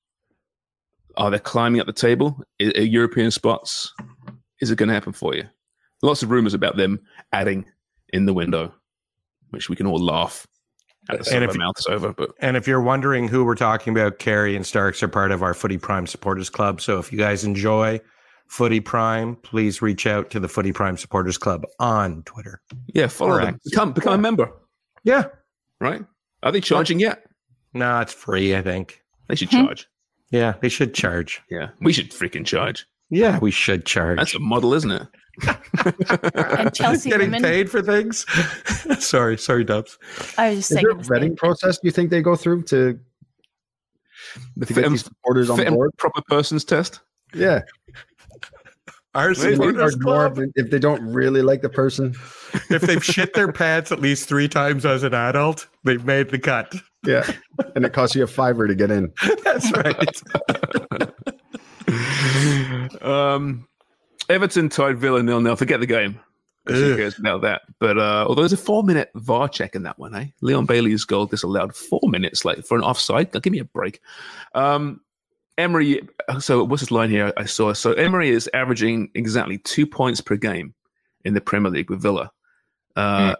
Are they climbing up the table? Are European spots? Is it going to happen for you? Lots of rumors about them adding in the window, which we can all laugh at the side And if- mouths over. But And if you're wondering who we're talking about, Carrie and Starks are part of our Footy Prime Supporters Club. So if you guys enjoy Footy Prime, please reach out to the Footy Prime Supporters Club on Twitter. yeah, follow them. Correct. Become become a member, Yeah. right? Are they charging yet? No, it's free, I think. They should hmm. charge. Yeah, they should charge. Yeah, we should freaking charge. Yeah, we should charge. That's a model, isn't it? And [LAUGHS] Chelsea Getting women. paid for things. [LAUGHS] sorry, sorry, Dubs. I was just Is saying. there a vetting process? Do you think they go through to, The to get these supporters on board? proper persons test. Yeah, [LAUGHS] Our Maybe supporters club. if- if they don't really like the person. if they've shit their pants at least three times as an adult, they've made the cut. Yeah, and it costs you a fiver to get in. That's right. Um, Everton tied Villa nil nil. Forget the game. Who cares about that? But uh, although there's a four minute VAR check in that one, eh? Leon Bailey's goal disallowed four minutes like for an offside. Now, give me a break. Um, Emery. So what's his line here? I saw. So Emery is averaging exactly two points per game in the Premier League with Villa. Uh,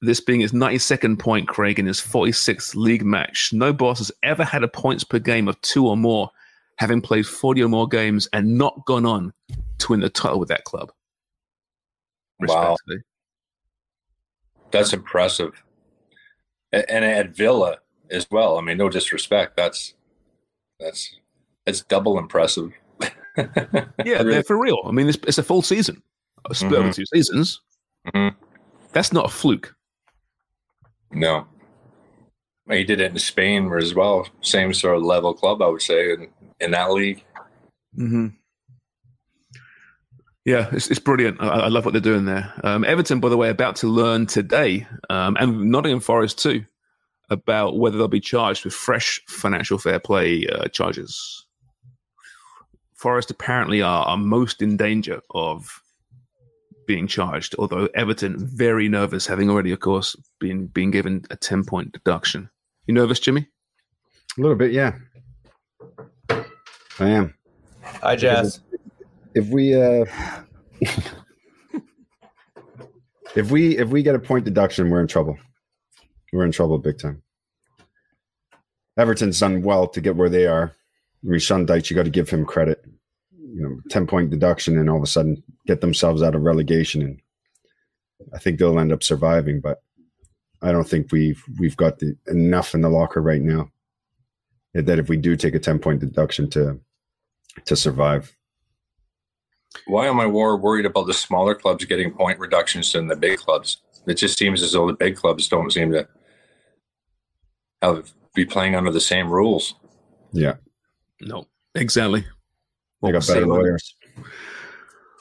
This being his 92nd point, Craig, in his 46th league match. No boss has ever had a points per game of two or more, having played 40 or more games and not gone on to win the title with that club. Wow. That's impressive. And at Villa as well. I mean, no disrespect. That's that's that's double impressive. [LAUGHS] Yeah, they're for real. I mean, it's, it's a full season, a split over Mhm. two seasons. Mhm. That's not a fluke. No. He did it in Spain as well. Same sort of level club, I would say, in, in that league. Mm-hmm. Yeah, it's, it's brilliant. I, I love what they're doing there. Um, Everton, by the way, about to learn today, um, and Nottingham Forest too, about whether they'll be charged with fresh financial fair play uh, charges. Forest apparently are, are most in danger of being charged, although Everton very nervous, having already, of course, been been given a ten point deduction. You nervous, Jimmy? A little bit, yeah. I am. Hi, Jazz. If we uh [LAUGHS] if we if we get a point deduction, we're in trouble. We're in trouble big time. Everton's done well to get where they are. I mean, Sean Dyche, you got to give him credit. You know, ten point deduction, and all of a sudden get themselves out of relegation, and I think they'll end up surviving. But I don't think we've we've got the, enough in the locker right now that if we do take a ten point deduction to to survive. Why am I more worried about the smaller clubs getting point reductions than the big clubs? It just seems as though the big clubs don't seem to have be playing under the same rules. Yeah, No, exactly. they got we'll see better when- lawyers.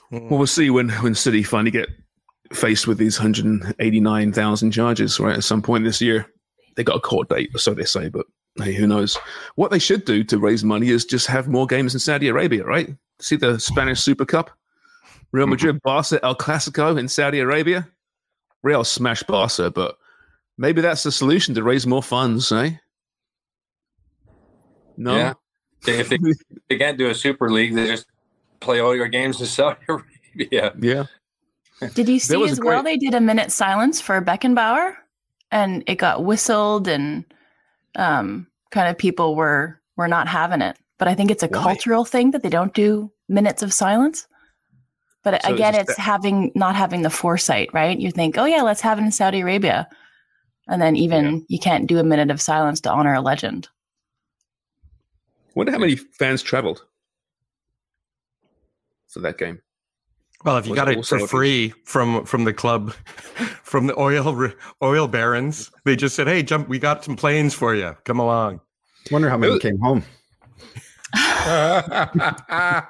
Hmm. Well, we'll see when when City finally get faced with these 189,000 charges, right? At some point this year, they got a court date, or so they say, but hey, who knows? What they should do to raise money is just have more games in Saudi Arabia, right? See the Spanish Super Cup, Real Mm-hmm. Madrid, Barca, El Clasico in Saudi Arabia. Real smash Barca, but maybe that's the solution to raise more funds, eh? No. Yeah. If they, [LAUGHS] they can't do a super league, they just play all your games in Saudi [LAUGHS] Arabia. Yeah. Did you [LAUGHS] see as well? great- They did a minute silence for Beckenbauer, and it got whistled, and um, kind of people were were not having it. But I think it's a Why? cultural thing that they don't do minutes of silence. But So again, it's that- having not having the foresight, right? You think, oh yeah, let's have it in Saudi Arabia, and then even you can't do a minute of silence to honor a legend. Wonder how many fans traveled for that game. Well, if you got it it for free from from the club, [LAUGHS] from the oil oil barons, they just said, "Hey, jump! We got some planes for you. Come along." Wonder how many came home. [LAUGHS]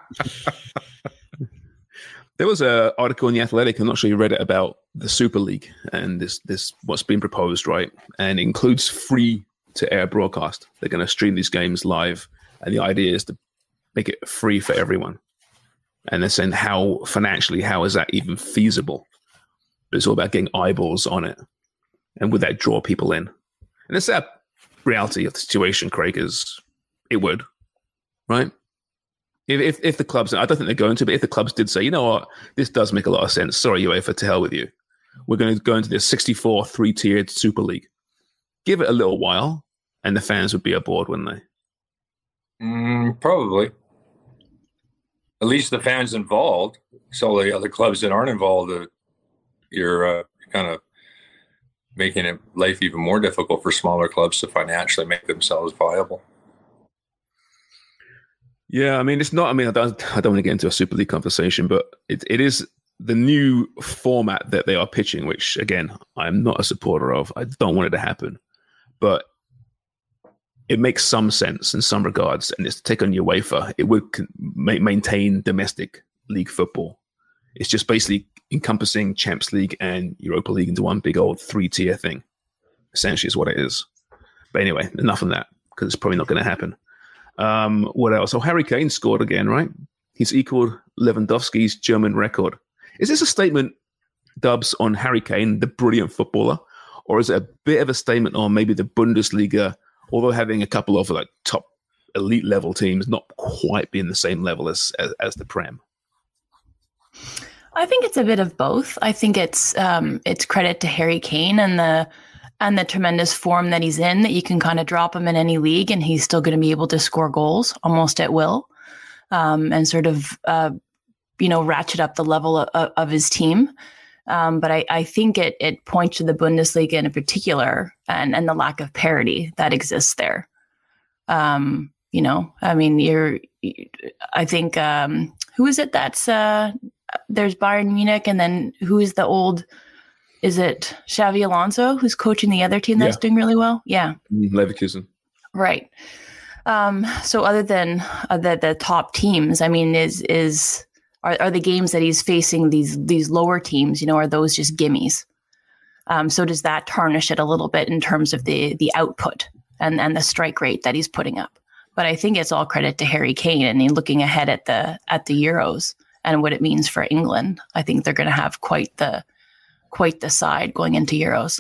There was an article in the Athletic. I'm not sure you read it about the Super League and this this what's been proposed, right? And includes free to air broadcast. They're going to stream these games live, and the idea is to make it free for everyone. And they're saying how financially, how is that even feasible? But it's all about getting eyeballs on it, and would that draw people in? And it's that reality of the situation, Craig. Is it would, right? If, if, if the clubs, I don't think they're going to, but if the clubs did say, you know what, this does make a lot of sense. Sorry, UEFA, to hell with you. We're going to go into this 64 three tiered Super League. Give it a little while, and the fans would be aboard, wouldn't they? Mm, probably. At least the fans involved. So the other clubs that aren't involved, uh, you're uh, kind of making it life even more difficult for smaller clubs to financially make themselves viable. Yeah, I mean, it's not. I mean, I don't. I don't want to get into a Super League conversation, but it, it is the new format that they are pitching. Which, again, I'm not a supporter of. I don't want it to happen, but it makes some sense in some regards. And it's to take on UEFA. It would ma- maintain domestic league football. It's just basically encompassing Champs League and Europa League into one big old three tier thing. Essentially, is what it is. But anyway, enough on that because it's probably not going to happen. Um, what else? Oh, Harry Kane scored again, right? He's equaled Lewandowski's German record. Is this a statement, Dubs, on Harry Kane, the brilliant footballer, or is it a bit of a statement on maybe the Bundesliga, although having a couple of like top elite level teams, not quite being the same level as as, as the Prem? I think it's a bit of both. I think it's um, it's credit to Harry Kane and the and the tremendous form that he's in that you can kind of drop him in any league and he's still going to be able to score goals almost at will um, and sort of uh, you know ratchet up the level of, of his team. Um, but I, I think it it points to the Bundesliga in particular and and the lack of parity that exists there. Um, you know, I mean, you're. I think um, who is it that's uh, there's Bayern Munich, and then who is the old? Is it Xabi Alonso who's coaching the other team that's Yeah. doing really well? Yeah, Leverkusen. right. Um, so other than uh, the the top teams, I mean, is is are, are the games that he's facing these these lower teams? You know, are those just gimmies? Um, so does that tarnish it a little bit in terms of the the output and and the strike rate that he's putting up? But I think it's all credit to Harry Kane and looking ahead at the at the Euros and what it means for England. I think they're going to have quite the quite the side going into Euros.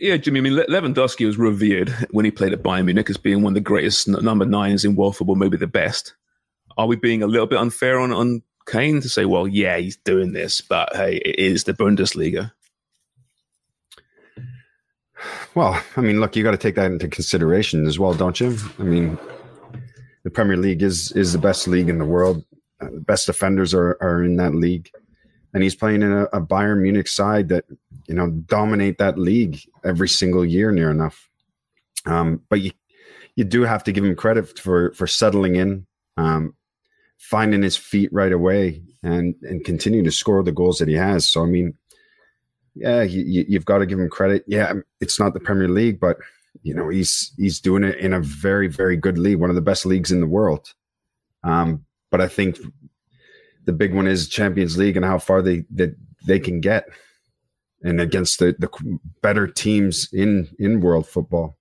Yeah, Jimmy. I mean, Lewandowski was revered when he played at Bayern Munich as being one of the greatest number nines in world football, maybe the best. Are we being a little bit unfair on on Kane to say, well, yeah, he's doing this, but hey, it is the Bundesliga. Well, I mean, look, you got to take that into consideration as well, don't you? I mean, the Premier League is is the best league in the world. Uh, the best defenders are are in that league, and he's playing in a, a Bayern Munich side that you know dominate that league every single year, near enough. Um, but you you do have to give him credit for for settling in, um, finding his feet right away, and and continuing to score the goals that he has. So I mean, yeah, you, you- you've got to give him credit. Yeah, it's not the Premier League, but you know he's he's doing it in a very very good league, one of the best leagues in the world. Um, but I think the big one is Champions League and how far they that they can get, and against the the better teams in in world football.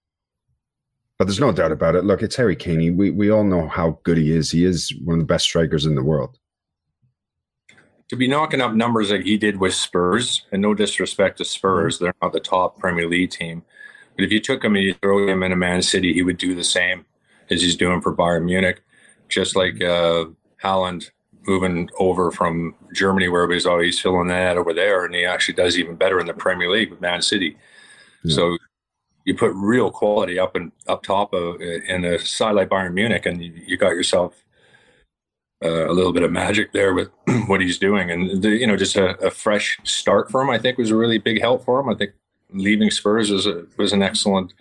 But there's no doubt about it. Look, it's Harry Kane. We we all know how good he is. He is one of the best strikers in the world. To be knocking up numbers like he did with Spurs, and no disrespect to Spurs, they're not the top Premier League team. But if you took him and you throw him in a Man City, he would do the same as he's doing for Bayern Munich. Just like uh, Haaland moving over from Germany, where he's always filling that over there, and he actually does even better in the Premier League with Man City. Yeah. So you put real quality up and up top of in a side like Bayern Munich, and you, you got yourself uh, a little bit of magic there with [CLEARS THROAT] what he's doing, and the, you know just a, a, fresh start for him. I think was a really big help for him. I think leaving Spurs was a, was an excellent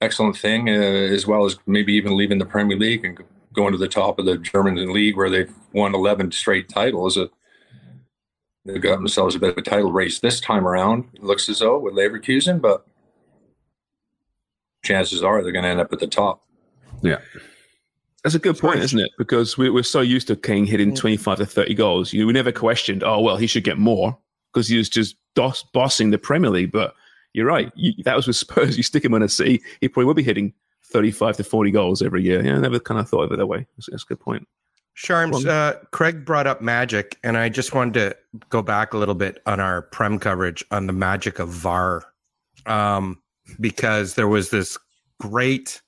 excellent thing, uh, as well as maybe even leaving the Premier League and going to the top of the German league where they've won 11 straight titles. It, they've got themselves a bit of a title race this time around. Looks as though with Leverkusen, but chances are they're going to end up at the top. Yeah. That's a good point, isn't it? Because we, are so used to Kane hitting 25 to 30 goals. You we never questioned, oh, well, he should get more because he was just dos- bossing the Premier League. But you're right. You, that was with [LAUGHS] Spurs. You stick him in a C, he probably will be hitting 35 to 40 goals every year. Yeah, I never kind of thought of it that way. That's, that's a good point. Sharms, uh, Craig brought up magic, and I just wanted to go back a little bit on our Prem coverage on the magic of VAR, um, because there was this great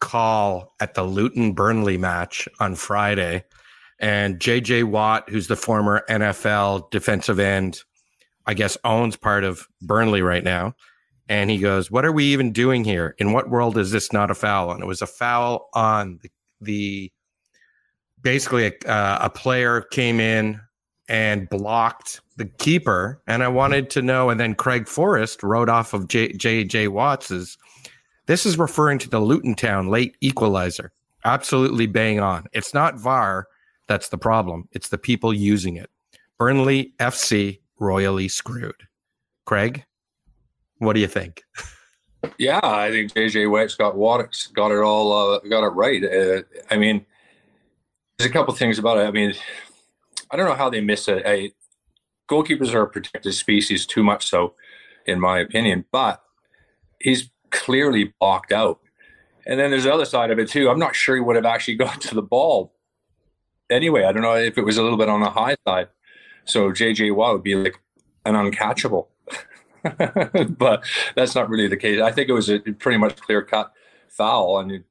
call at the Luton Burnley match on Friday, and JJ Watt, who's the former NFL defensive end, I guess owns part of Burnley right now and he goes, "What are we even doing here? In what world is this not a foul?" And it was a foul on the, the basically a, uh, a player came in and blocked the keeper, and I wanted to know. And then Craig Forrest wrote off of J J, J Watts's. This is referring to the Luton Town late equalizer. Absolutely bang on. It's not VAR that's the problem. It's the people using it. Burnley FC royally screwed. Craig. What do you think? Yeah, I think JJ Watt's got got it all uh, got it right. Uh, I mean, there's a couple things about it. I mean, I don't know how they miss it. I, goalkeepers are a protected species, too much so, in my opinion. But he's clearly blocked out. And then there's the other side of it too. I'm not sure he would have actually [LAUGHS] got to the ball anyway. I don't know if it was a little bit on the high side. So JJ Watt would be like an uncatchable. [LAUGHS] but that's not really the case. I think it was a pretty much clear cut foul and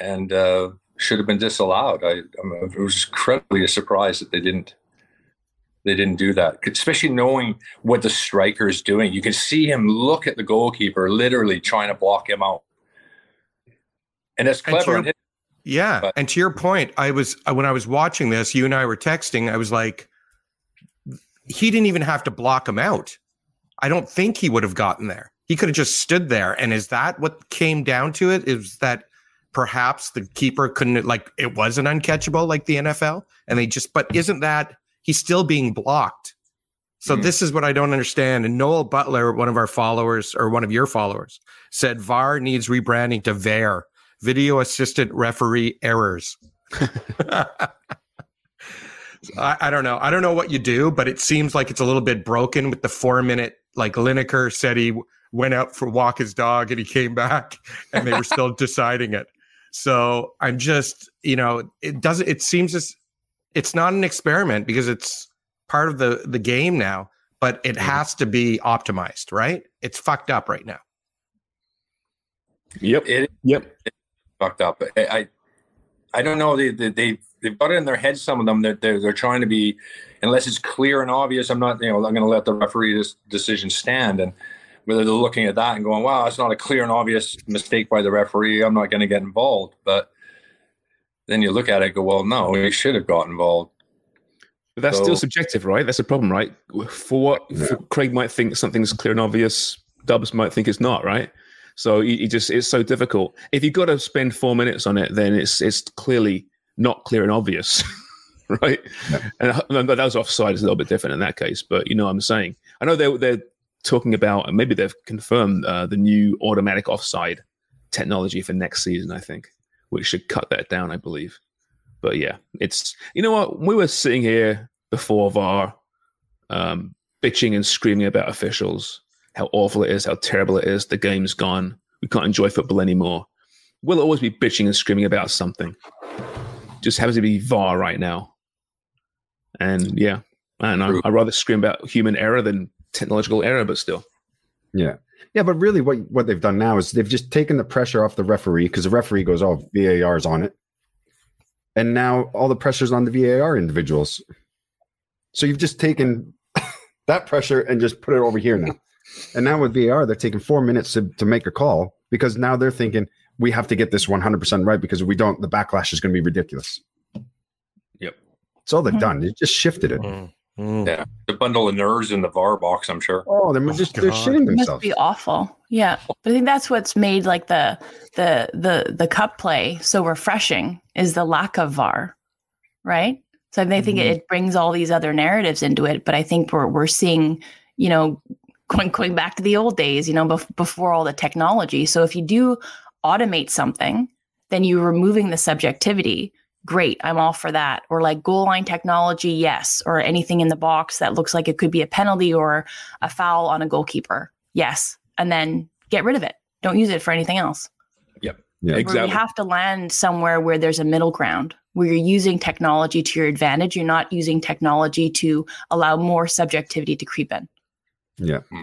and uh, should have been disallowed. I, I was incredibly surprised that they didn't they didn't do that, especially knowing what the striker is doing. You can see him look at the goalkeeper, literally trying to block him out, and that's clever. And your, yeah, but, and to your point, I was when I was watching this, you and I were texting. I was like, he didn't even have to block him out. I don't think he would have gotten there. He could have just stood there. And is that what came down to it? Is that perhaps the keeper couldn't like it wasn't uncatchable like the NFL? And they just but isn't that he's still being blocked? So mm. this is what I don't understand. And Noel Butler, one of our followers or one of your followers, said VAR needs rebranding to VAR, video assistant referee errors. [LAUGHS] I, I, don't know. I don't know what you do, but it seems like it's a little bit broken with the four minute. Like Lineker said, he went out for walk his dog and he came back, and they were still [LAUGHS] deciding it. So I'm just, you know, it doesn't. It seems as it's not an experiment because it's part of the the game now, but it mm-hmm. has to be optimized, right? It's fucked up right now. Yep. It, yep. It's fucked up. I, I, I don't know. They, they, they they've got it in their head. Some of them that they're, they're trying to be, unless it's clear and obvious. I'm not, you know, I'm going to let the referee this decision stand. And whether they're looking at that and going, "Wow, it's not a clear and obvious mistake by the referee. I'm not going to get involved." But then you look at it, and go, "Well, no, he should have got involved." But that's so, still subjective, right? That's a problem, right? For what for Craig might think something's clear and obvious, Dubs might think it's not, right? So you just it's so difficult. If you've got to spend four minutes on it, then it's it's clearly not clear and obvious, [LAUGHS] right? Yeah. And that was offside is a little bit different in that case, but you know what I'm saying. I know they're they're talking about, and maybe they've confirmed uh, the new automatic offside technology for next season. I think, which should cut that down, I believe. But yeah, it's you know what we were sitting here before VAR, um, bitching and screaming about officials, how awful it is, how terrible it is. The game's gone. We can't enjoy football anymore. We'll always be bitching and screaming about something. Just happens to be VAR right now. And yeah, I don't know. I'd rather scream about human error than technological era, but still. Yeah. Yeah, but really what what they've done now is they've just taken the pressure off the referee because the referee goes, Oh, VAR's on it. And now all the pressure's on the VAR individuals. So you've just taken [LAUGHS] that pressure and just put it over here now. And now with VAR, they're taking four minutes to, to make a call because now they're thinking we have to get this 100% right because if we don't, the backlash is going to be ridiculous. Yep. It's all they've mm-hmm. done. They just shifted it. Mm. Mm. Yeah, the bundle of nerves in the VAR box. I'm sure. Oh, they're oh, just they're shitting It must be awful. Yeah, but I think that's what's made like the the the the cup play so refreshing is the lack of VAR, right? So I think it, it brings all these other narratives into it. But I think we're we're seeing, you know, going going back to the old days, you know, bef- before all the technology. So if you do automate something, then you're removing the subjectivity. Great, I'm all for that. Or like goal line technology, yes. Or anything in the box that looks like it could be a penalty or a foul on a goalkeeper, yes. And then get rid of it. Don't use it for anything else. Yep. Yeah. Where Exactly. you have to land somewhere where there's a middle ground, where you're using technology to your advantage. You're not using technology to allow more subjectivity to creep in. Yeah. Hmm.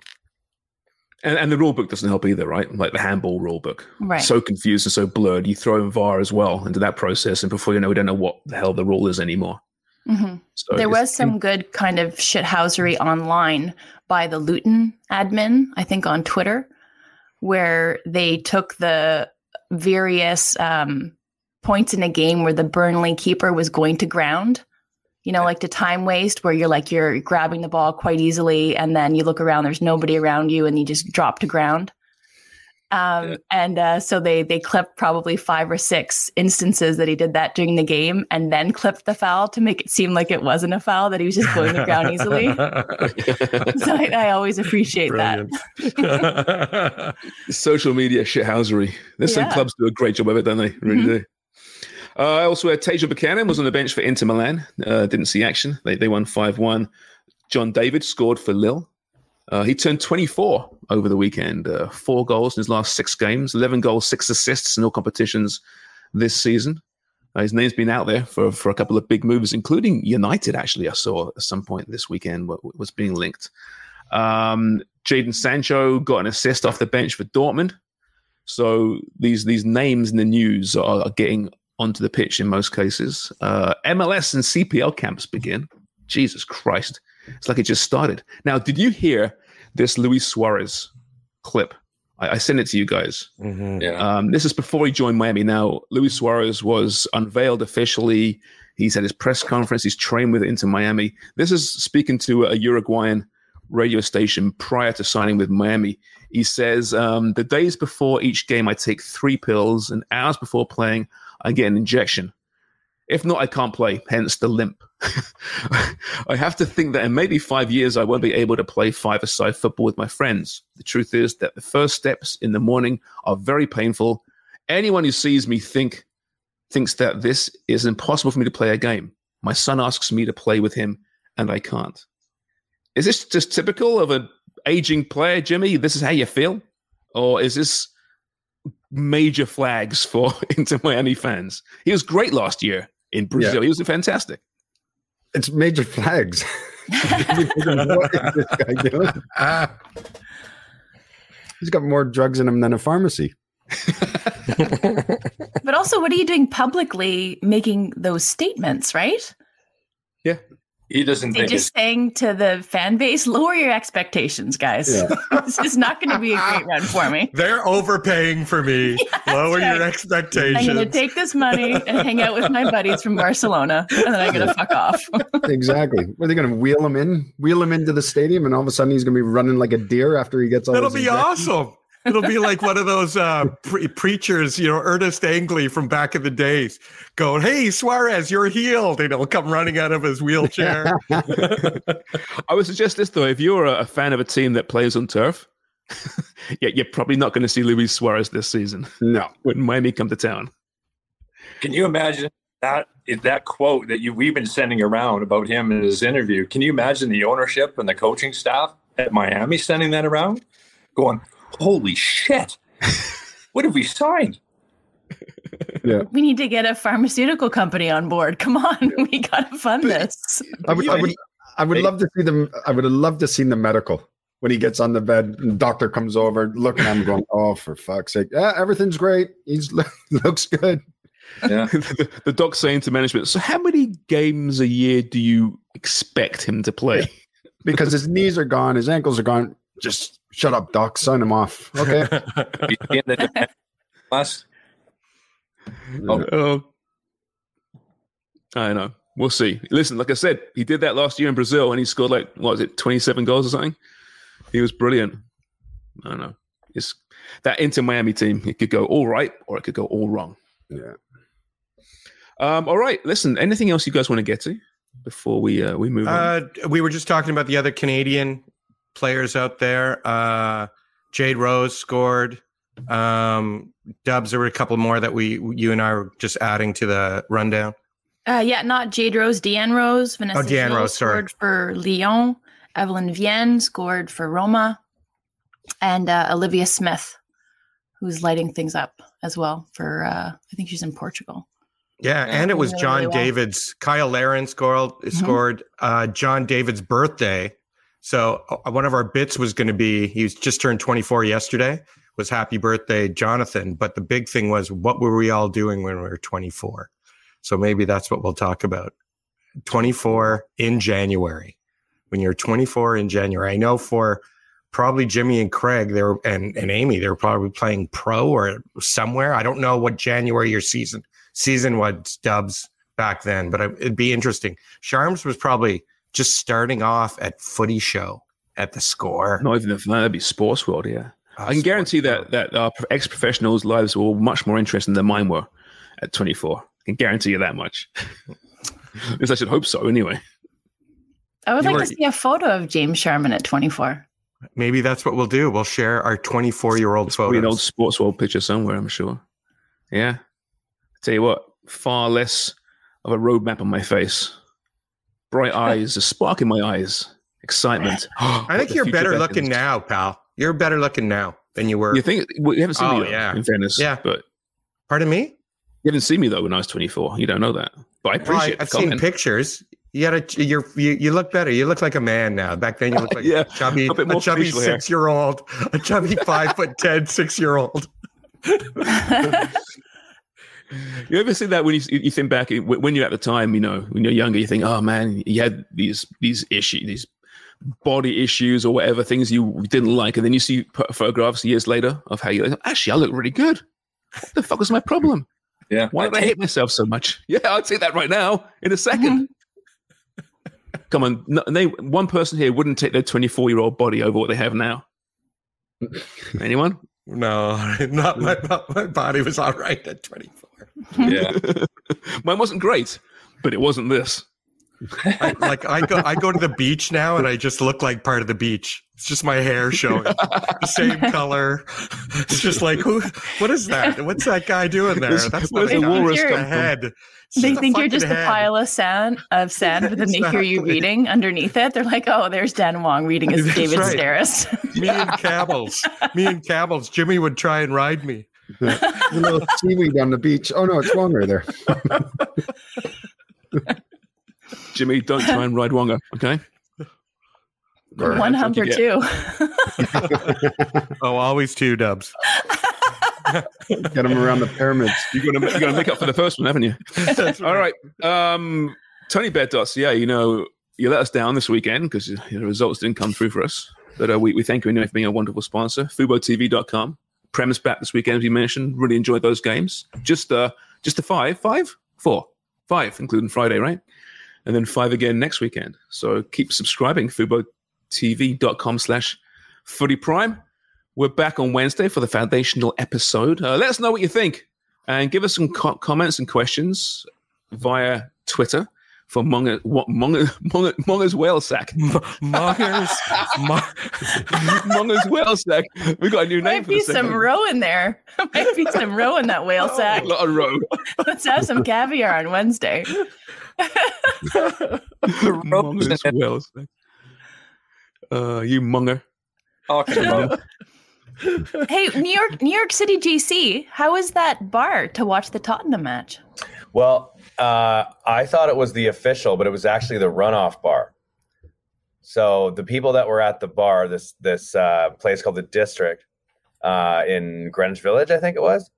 And, and the rule book doesn't help either, right? Like the handball rule book. Right. So confused and so blurred. You throw in VAR as well into that process, and before you know, we don't know what the hell the rule is anymore. hmm So there was some good kind of shithousery online by the Luton admin, I think on Twitter, where they took the various um, points in a game where the Burnley keeper was going to ground. You know, like to time waste where you're like you're grabbing the ball quite easily and then you look around, there's nobody around you and you just drop to ground. Um, And uh, so they they clipped probably five or six instances that he did that during the game, and then clipped the foul to make it seem like it wasn't a foul that he was just going to ground easily. [LAUGHS] so I, I always appreciate that. [LAUGHS] social media shithousery. There's some clubs do a great job of it, don't they? Really Mhm. do. Uh, had Tasia Buchanan was on the bench for Inter Milan. Uh, didn't see action. They they won five one. Jonathan David scored for Lille. Uh, he turned 24 over the weekend. Uh, four goals in his last six games. 11 goals, six assists in all competitions this season. Uh, his name's been out there for, for a couple of big moves, including United. Actually, I saw at some point this weekend wa- was being linked. Um, Jadon Sancho got an assist off the bench for Dortmund. So these these names in the news are getting onto the pitch in most cases. Uh, MLS and CPL camps begin. Jesus Christ, it's like it just started. Now, did you hear this Luis Suarez clip? I, I sent it to you guys. Yeah. Um, this is before he joined Miami. Now, Luis Suarez was unveiled officially. He's had his press conference. He's trained with Inter Miami. This is speaking to a Uruguayan radio station prior to signing with Miami. He says, um, The days before each game, I take three pills, and hours before playing, I get an injection. If not, I can't play, hence the limp. [LAUGHS] I have to think that in maybe five years, I won't be able to play five a side football with my friends. The truth is that the first steps in the morning are very painful. Anyone who sees me think thinks that this is impossible for me to play a game. My son asks me to play with him, and I can't. Is this just typical of an aging player, Jimmy? This is how you feel? Or is this major flags for [LAUGHS] Inter Miami fans? He was great last year in Brazil. Yeah. He was fantastic. It's major flags. what is this guy doing? He's got more drugs in him than a pharmacy. [LAUGHS] But also, what are you doing publicly making those statements, right? Yeah. He doesn't They're think it's just saying to the fan base, lower your expectations, guys. Yeah. [LAUGHS] this is not going to be a great run for me. [LAUGHS] They're overpaying for me. [LAUGHS] Lower right. your expectations. I'm going to take this money and hang out with my buddies from Barcelona, and then I'm going to fuck off. Exactly. Are they going to wheel him in, wheel him into the stadium, and all of a sudden he's going to be running like a deer after he gets all. That'll be injections? awesome. It'll be like one of those uh, pre- preachers, you know, Ernest Angley from back in the days, going, "Hey, Suarez, you're healed," and he'll come running out of his wheelchair. [LAUGHS] I would suggest this though: if you're a, a fan of a team that plays on turf, [LAUGHS] yeah, you're probably not going to see Luis Suarez this season No. [LAUGHS] when Miami come to town. Can you imagine that that quote that you we've been sending around about him in his interview. Can you imagine the ownership and the coaching staff at Miami sending that around, going, "Holy shit, what have we signed?" Yeah. We need to get a pharmaceutical company on board. Come on, [LAUGHS] we gotta fund this. I would, I would, I would love to see them. I would have loved to see the medical when he gets on the bed. And the doctor comes over, looking at him, going, [LAUGHS] "Oh, for fuck's sake! Yeah, everything's great. He's [LAUGHS] looks good." Yeah. the, the doc saying to management, "So, how many games a year do you expect him to play?" Because his knees are gone, his ankles are gone. Just shut up, doc. Sign him off. Okay. [LAUGHS] Last. Oh. oh. I know. We'll see. Listen, like I said, he did that last year in Brazil, and he scored like what was it, twenty-seven goals or something. He was brilliant. I don't know. It's that Inter Miami team. It could go all right, or it could go all wrong. Yeah. Um, all right. Listen. Anything else you guys want to get to before we uh, we move on? Uh, we were just talking about the other Canadian players out there. Uh, Jade Rose scored. Um, Dubs, there were a couple more that we, you and I were just adding to the rundown. Uh, yeah, not Jade Rose, Deanne Rose. Vanessa Oh, Deanne Gilles Rose, sorry. scored for Lyon. Evelyne Viens scored for Roma, and uh, Olivia Smith, who's lighting things up as well for. Uh, I think she's in Portugal. Yeah, and it was really, John really well. David's Kyle Larin scored scored uh, John David's birthday. So uh, one of our bits was going to be he just turned 24 yesterday. Was happy birthday, Jonathan. But the big thing was what were we all doing when we were 24? So maybe that's what we'll talk about. 24 in January. When you're 24 in January, I know for probably Jimmy and Craig, they were and and Amy, they were probably playing pro or somewhere. I don't know what January your season season was Dubs back then, but it- it'd be interesting. Sharms was probably just starting off at Footy Show at the score. Not even that. That'd be Sports World. Yeah. Oh, I can guarantee that that our ex professionals' lives were much more interesting than mine were at 24. I can guarantee you that much. [LAUGHS] At least I should hope so. Anyway. I would You like were- to see a photo of James Sharman at 24. Maybe that's what we'll do. We'll share our 24 year old Probably an old. Sports World picture somewhere. I'm sure. Yeah. Tell you what, far less of a roadmap on my face. Bright eyes, a spark in my eyes, excitement. [GASPS] I think you're better beckons. looking now, pal. You're better looking now than you were. You think well, you haven't seen Oh, me though, yeah. in fairness. Yeah. But Pardon me? you haven't seen me though when I was 24. You don't know that. But I Well, appreciate I, the I've seen comment. pictures. You got a, you're, you, you look better. You look like a man now. Back then, you looked [LAUGHS] like Yeah, a chubby, a bit more a chubby six year old, a chubby five foot ten, six year old. [LAUGHS] You ever see that when you you think back when you're at the time, you know, when you're younger, you think, oh man, you had these these issues, these body issues or whatever things you didn't like, and then you see photographs years later of how you actually I look really good. What the fuck was my problem? Yeah. Why did I hate myself so much? [LAUGHS] Yeah, I'd say that right now in a second. Mm-hmm. Come on, no, name one person here wouldn't take their 24 year old body over what they have now. [LAUGHS] Anyone? No, [LAUGHS] not my, my body was all right at 24. Yeah. [LAUGHS] Mine wasn't great, but it wasn't this. I, like I go, I go to the beach now, and I just look like part of the beach. It's just my hair showing, the same [LAUGHS] color. It's just like, who? What is that? What's that guy doing there? Where's- That's where's not the a walrus It's come a from? head. They think you're fucking just a pile of sand of sand with a they [LAUGHS] hear you reading underneath it. They're like, oh, there's Dan Wong reading his That's David right. Sedaris. Me and Cabbles. Me and Cabbles. Jimmy would try and ride me. The little [LAUGHS] seaweed on the beach. Oh no, it's wrong right there. [LAUGHS] Jimmy, don't try and ride Wonga, okay? One hump or you two. [LAUGHS] Oh, always two dubs. Get them around the pyramids. You're gonna you're gonna make up for the first one, haven't you? All right. Um, Tony Beddos, yeah, you know, you let us down this weekend because the results didn't come through for us. But uh, we, we thank you anyway for being a wonderful sponsor. FuboTV.com. Premise back this weekend, as you mentioned. Really enjoyed those games. Just uh just a five, five, four, five, including Friday, right? And then five again next weekend. So keep subscribing, FuboTV.com slash footy prime. We're back on Wednesday for the foundational episode. Uh, let us know what you think and give us some co- comments and questions via Twitter. For Munger, what, Munger, Munger, Munger's whale sack. [LAUGHS] Mongers, [LAUGHS] Munger's whale sack. We got a new name Might for the be some segment. roe in there. [LAUGHS] Might be some roe in that whale sack. A lot of row. Let's have some caviar on Wednesday. Munger's whale sack. Uh, you Munger. Talking about Hey, New York, New York City GC, how is that bar to watch the Tottenham match? Well, uh, I thought it was the official, but it was actually the runoff bar. So the people that were at the bar, this this uh, place called the District uh, in Greenwich Village, I think it was.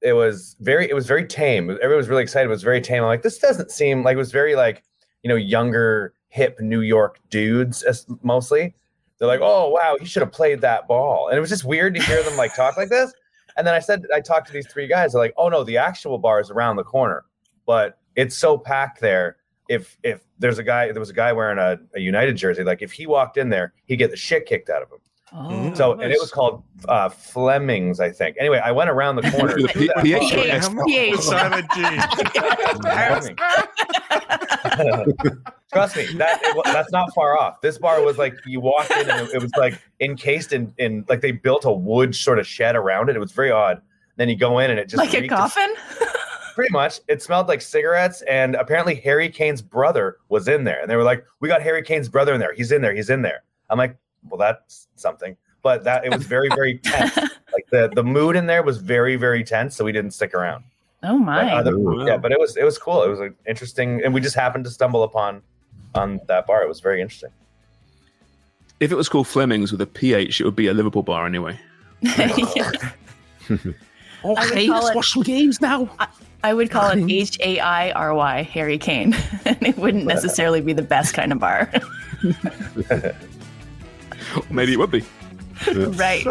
It was very it was very tame. Everyone was really excited. It was very tame. I'm like, this doesn't seem like it was very like you know younger, hip New York dudes mostly. They're like, oh wow, he should have played that ball, and it was just weird to hear them like talk like this. And then I said, I talked to these three guys. They're like, oh no, the actual bar is around the corner, but it's so packed there. If if there's a guy, there was a guy wearing a, a United jersey. Like if he walked in there, he'd get the shit kicked out of him. Oh, So and it was called uh, Fleming's, I think. Anyway, I went around the corner. With a P- to that PH or bar. S? PH. Silent G. [LAUGHS] Trust me, that it, that's not far off. This bar was like you walked in and it, it was like encased in in like they built a wood sort of shed around it. It was very odd. Then you go in and it just like a reeked of- coffin? [LAUGHS] pretty much. It smelled like cigarettes, and apparently Harry Kane's brother was in there. And they were like, "We got Harry Kane's brother in there. He's in there. He's in there." I'm like, "Well, that's something." But that it was very very tense. [LAUGHS] Like the the mood in there was very very tense, so we didn't stick around. Oh But my. other- Wow. yeah, but it was it was cool. It was like, interesting, and we just happened to stumble upon on that bar. It was very interesting. If it was called Fleming's with a PH, it would be a Liverpool bar anyway. [LAUGHS] oh, [LAUGHS] Okay, let's watch some games now. I would call it H A I R Y, Harry Kane. [LAUGHS] and it wouldn't necessarily be the best kind of bar. [LAUGHS] Maybe it would be. [LAUGHS] right.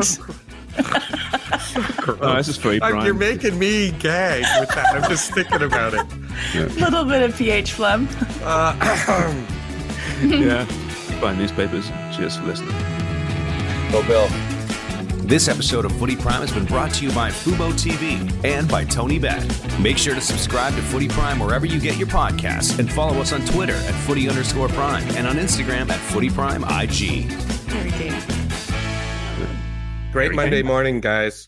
Oh, this is for you, Brian. You're making me gag with that. I'm just thinking about it. little bit of pH phlegm. Uh, [CLEARS THROAT] yeah. Buy newspapers. Cheers for listening. Go Bill. This episode of Footy Prime has been brought to you by Fubo TV and by Tony Bet. Make sure to subscribe to Footy Prime wherever you get your podcasts and follow us on Twitter at footy underscore prime and on Instagram at footy prime IG. Harry great Monday morning, guys.